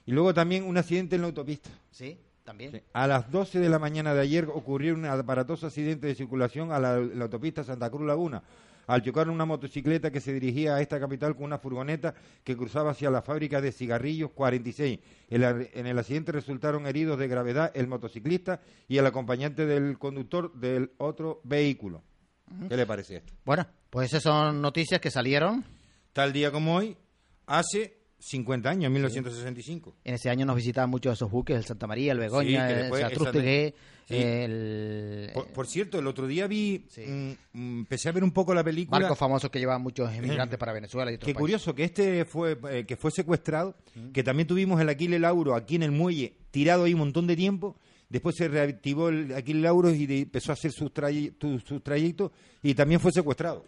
Y luego también un accidente en la autopista. Sí, también. Sí. A las 12 de la mañana de ayer ocurrió un aparatoso accidente de circulación a la, la autopista Santa Cruz Laguna. Al chocar una motocicleta que se dirigía a esta capital con una furgoneta que cruzaba hacia la fábrica de cigarrillos 46. En, la- en el accidente resultaron heridos de gravedad el motociclista y el acompañante del conductor del otro vehículo. ¿Qué le parece esto? Bueno, pues esas son noticias que salieron. Tal día como hoy, hace 50 años, 1965. En ese año nos visitaban muchos esos buques, el Santa María, el Begoña, Sí, el Sí. el Por, por cierto, el otro día vi, Sí. mm, mm, empecé a ver un poco la película. barcos famosos que llevaban muchos inmigrantes para Venezuela y otros Qué países. curioso que este fue eh, que fue secuestrado, que también tuvimos el Aquile Lauro aquí en el muelle tirado ahí un montón de tiempo. Después se reactivó el Aquile Lauro y de- empezó a hacer sus, tu- sus trayectos y también fue secuestrado.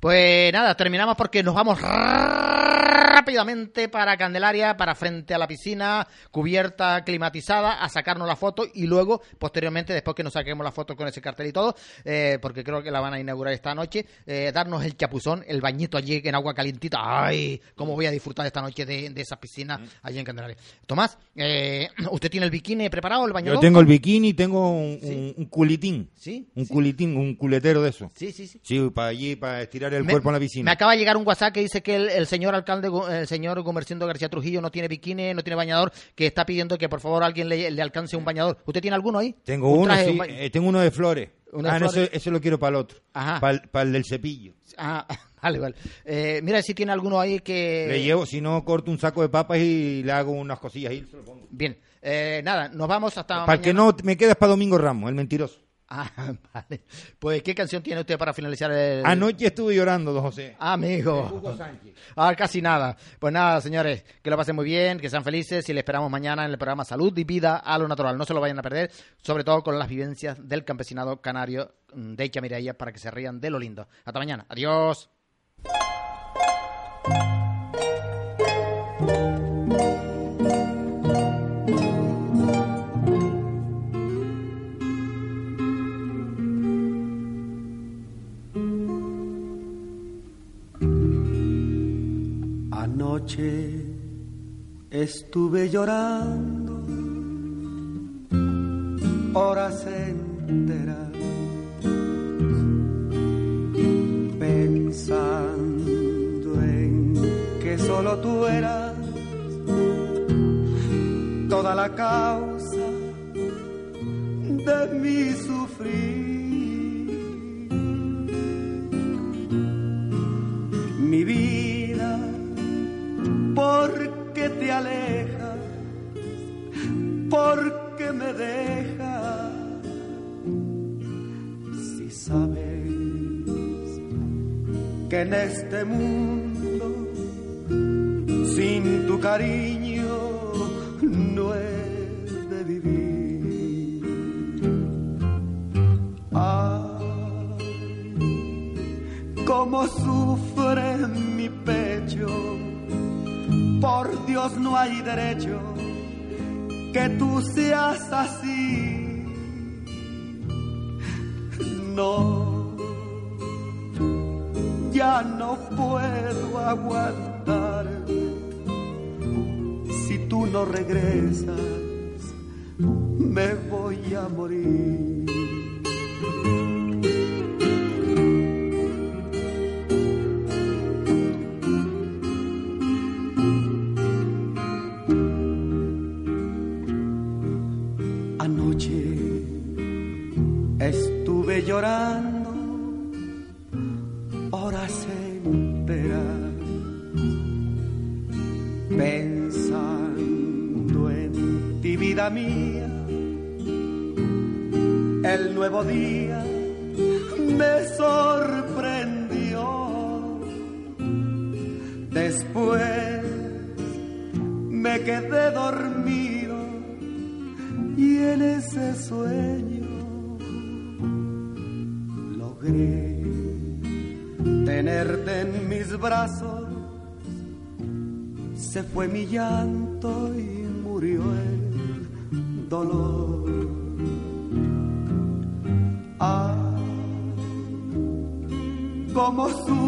Pues nada, terminamos porque nos vamos rápidamente para Candelaria, para frente a la piscina, cubierta, climatizada, a sacarnos la foto y luego, posteriormente, después que nos saquemos la foto con ese cartel y todo, eh, porque creo que la van a inaugurar esta noche, eh, darnos el chapuzón, el bañito allí en agua calientita. ¡Ay! ¿Cómo voy a disfrutar esta noche de, de esa piscina allí en Candelaria? Tomás, eh, ¿usted tiene el bikini preparado, el baño Yo tengo el bikini, tengo un, un- un culitín, Sí, un sí. culitín, un culetero de eso. Sí, sí, sí. Sí, para allí, para estirar el Me- cuerpo en la Me piscina. acaba de llegar un WhatsApp que dice que el, el señor alcalde, el señor Gumercindo García Trujillo no tiene bikini, no tiene bañador, que está pidiendo que por favor alguien le, le alcance un bañador. ¿Usted tiene alguno ahí? Tengo Un uno, traje, sí, un eh, tengo uno de flores. Uno de ah, no, ese, ese lo quiero para el otro, Ajá. para el, para el del cepillo. Ah, vale, vale. Eh, mira si tiene alguno ahí que... Le llevo, si no, corto un saco de papas y le hago unas cosillas y se lo pongo. Bien, Eh, nada, nos vamos hasta Para que mañana. no me quedes para Domingo Ramos, el mentiroso. Ah, vale. Pues, ¿qué canción tiene usted para finalizar el... Anoche estuve llorando, don José. Amigo. Ah, casi nada. Pues nada, señores, que lo pasen muy bien, que sean felices y le esperamos mañana en el programa Salud y Vida a lo Natural. No se lo vayan a perder, sobre todo con las vivencias del campesinado canario de Icha Mireia para que se rían de lo lindo. Hasta mañana. Adiós. Anoche estuve llorando horas enteras pensando en que solo tú eras toda la causa de mi sufrir. Mi vida porque te aleja, porque me deja. Si sabes que en este mundo sin tu cariño no he de vivir. Ay, cómo sufre mi pecho, por Dios no hay derecho que tú seas así. No, ya no puedo aguantar. Si tú no regresas, me voy a morir. Llorando horas enteras pensando en ti vida mía el nuevo día mi llanto y murió el dolor. Ah, cómo sufre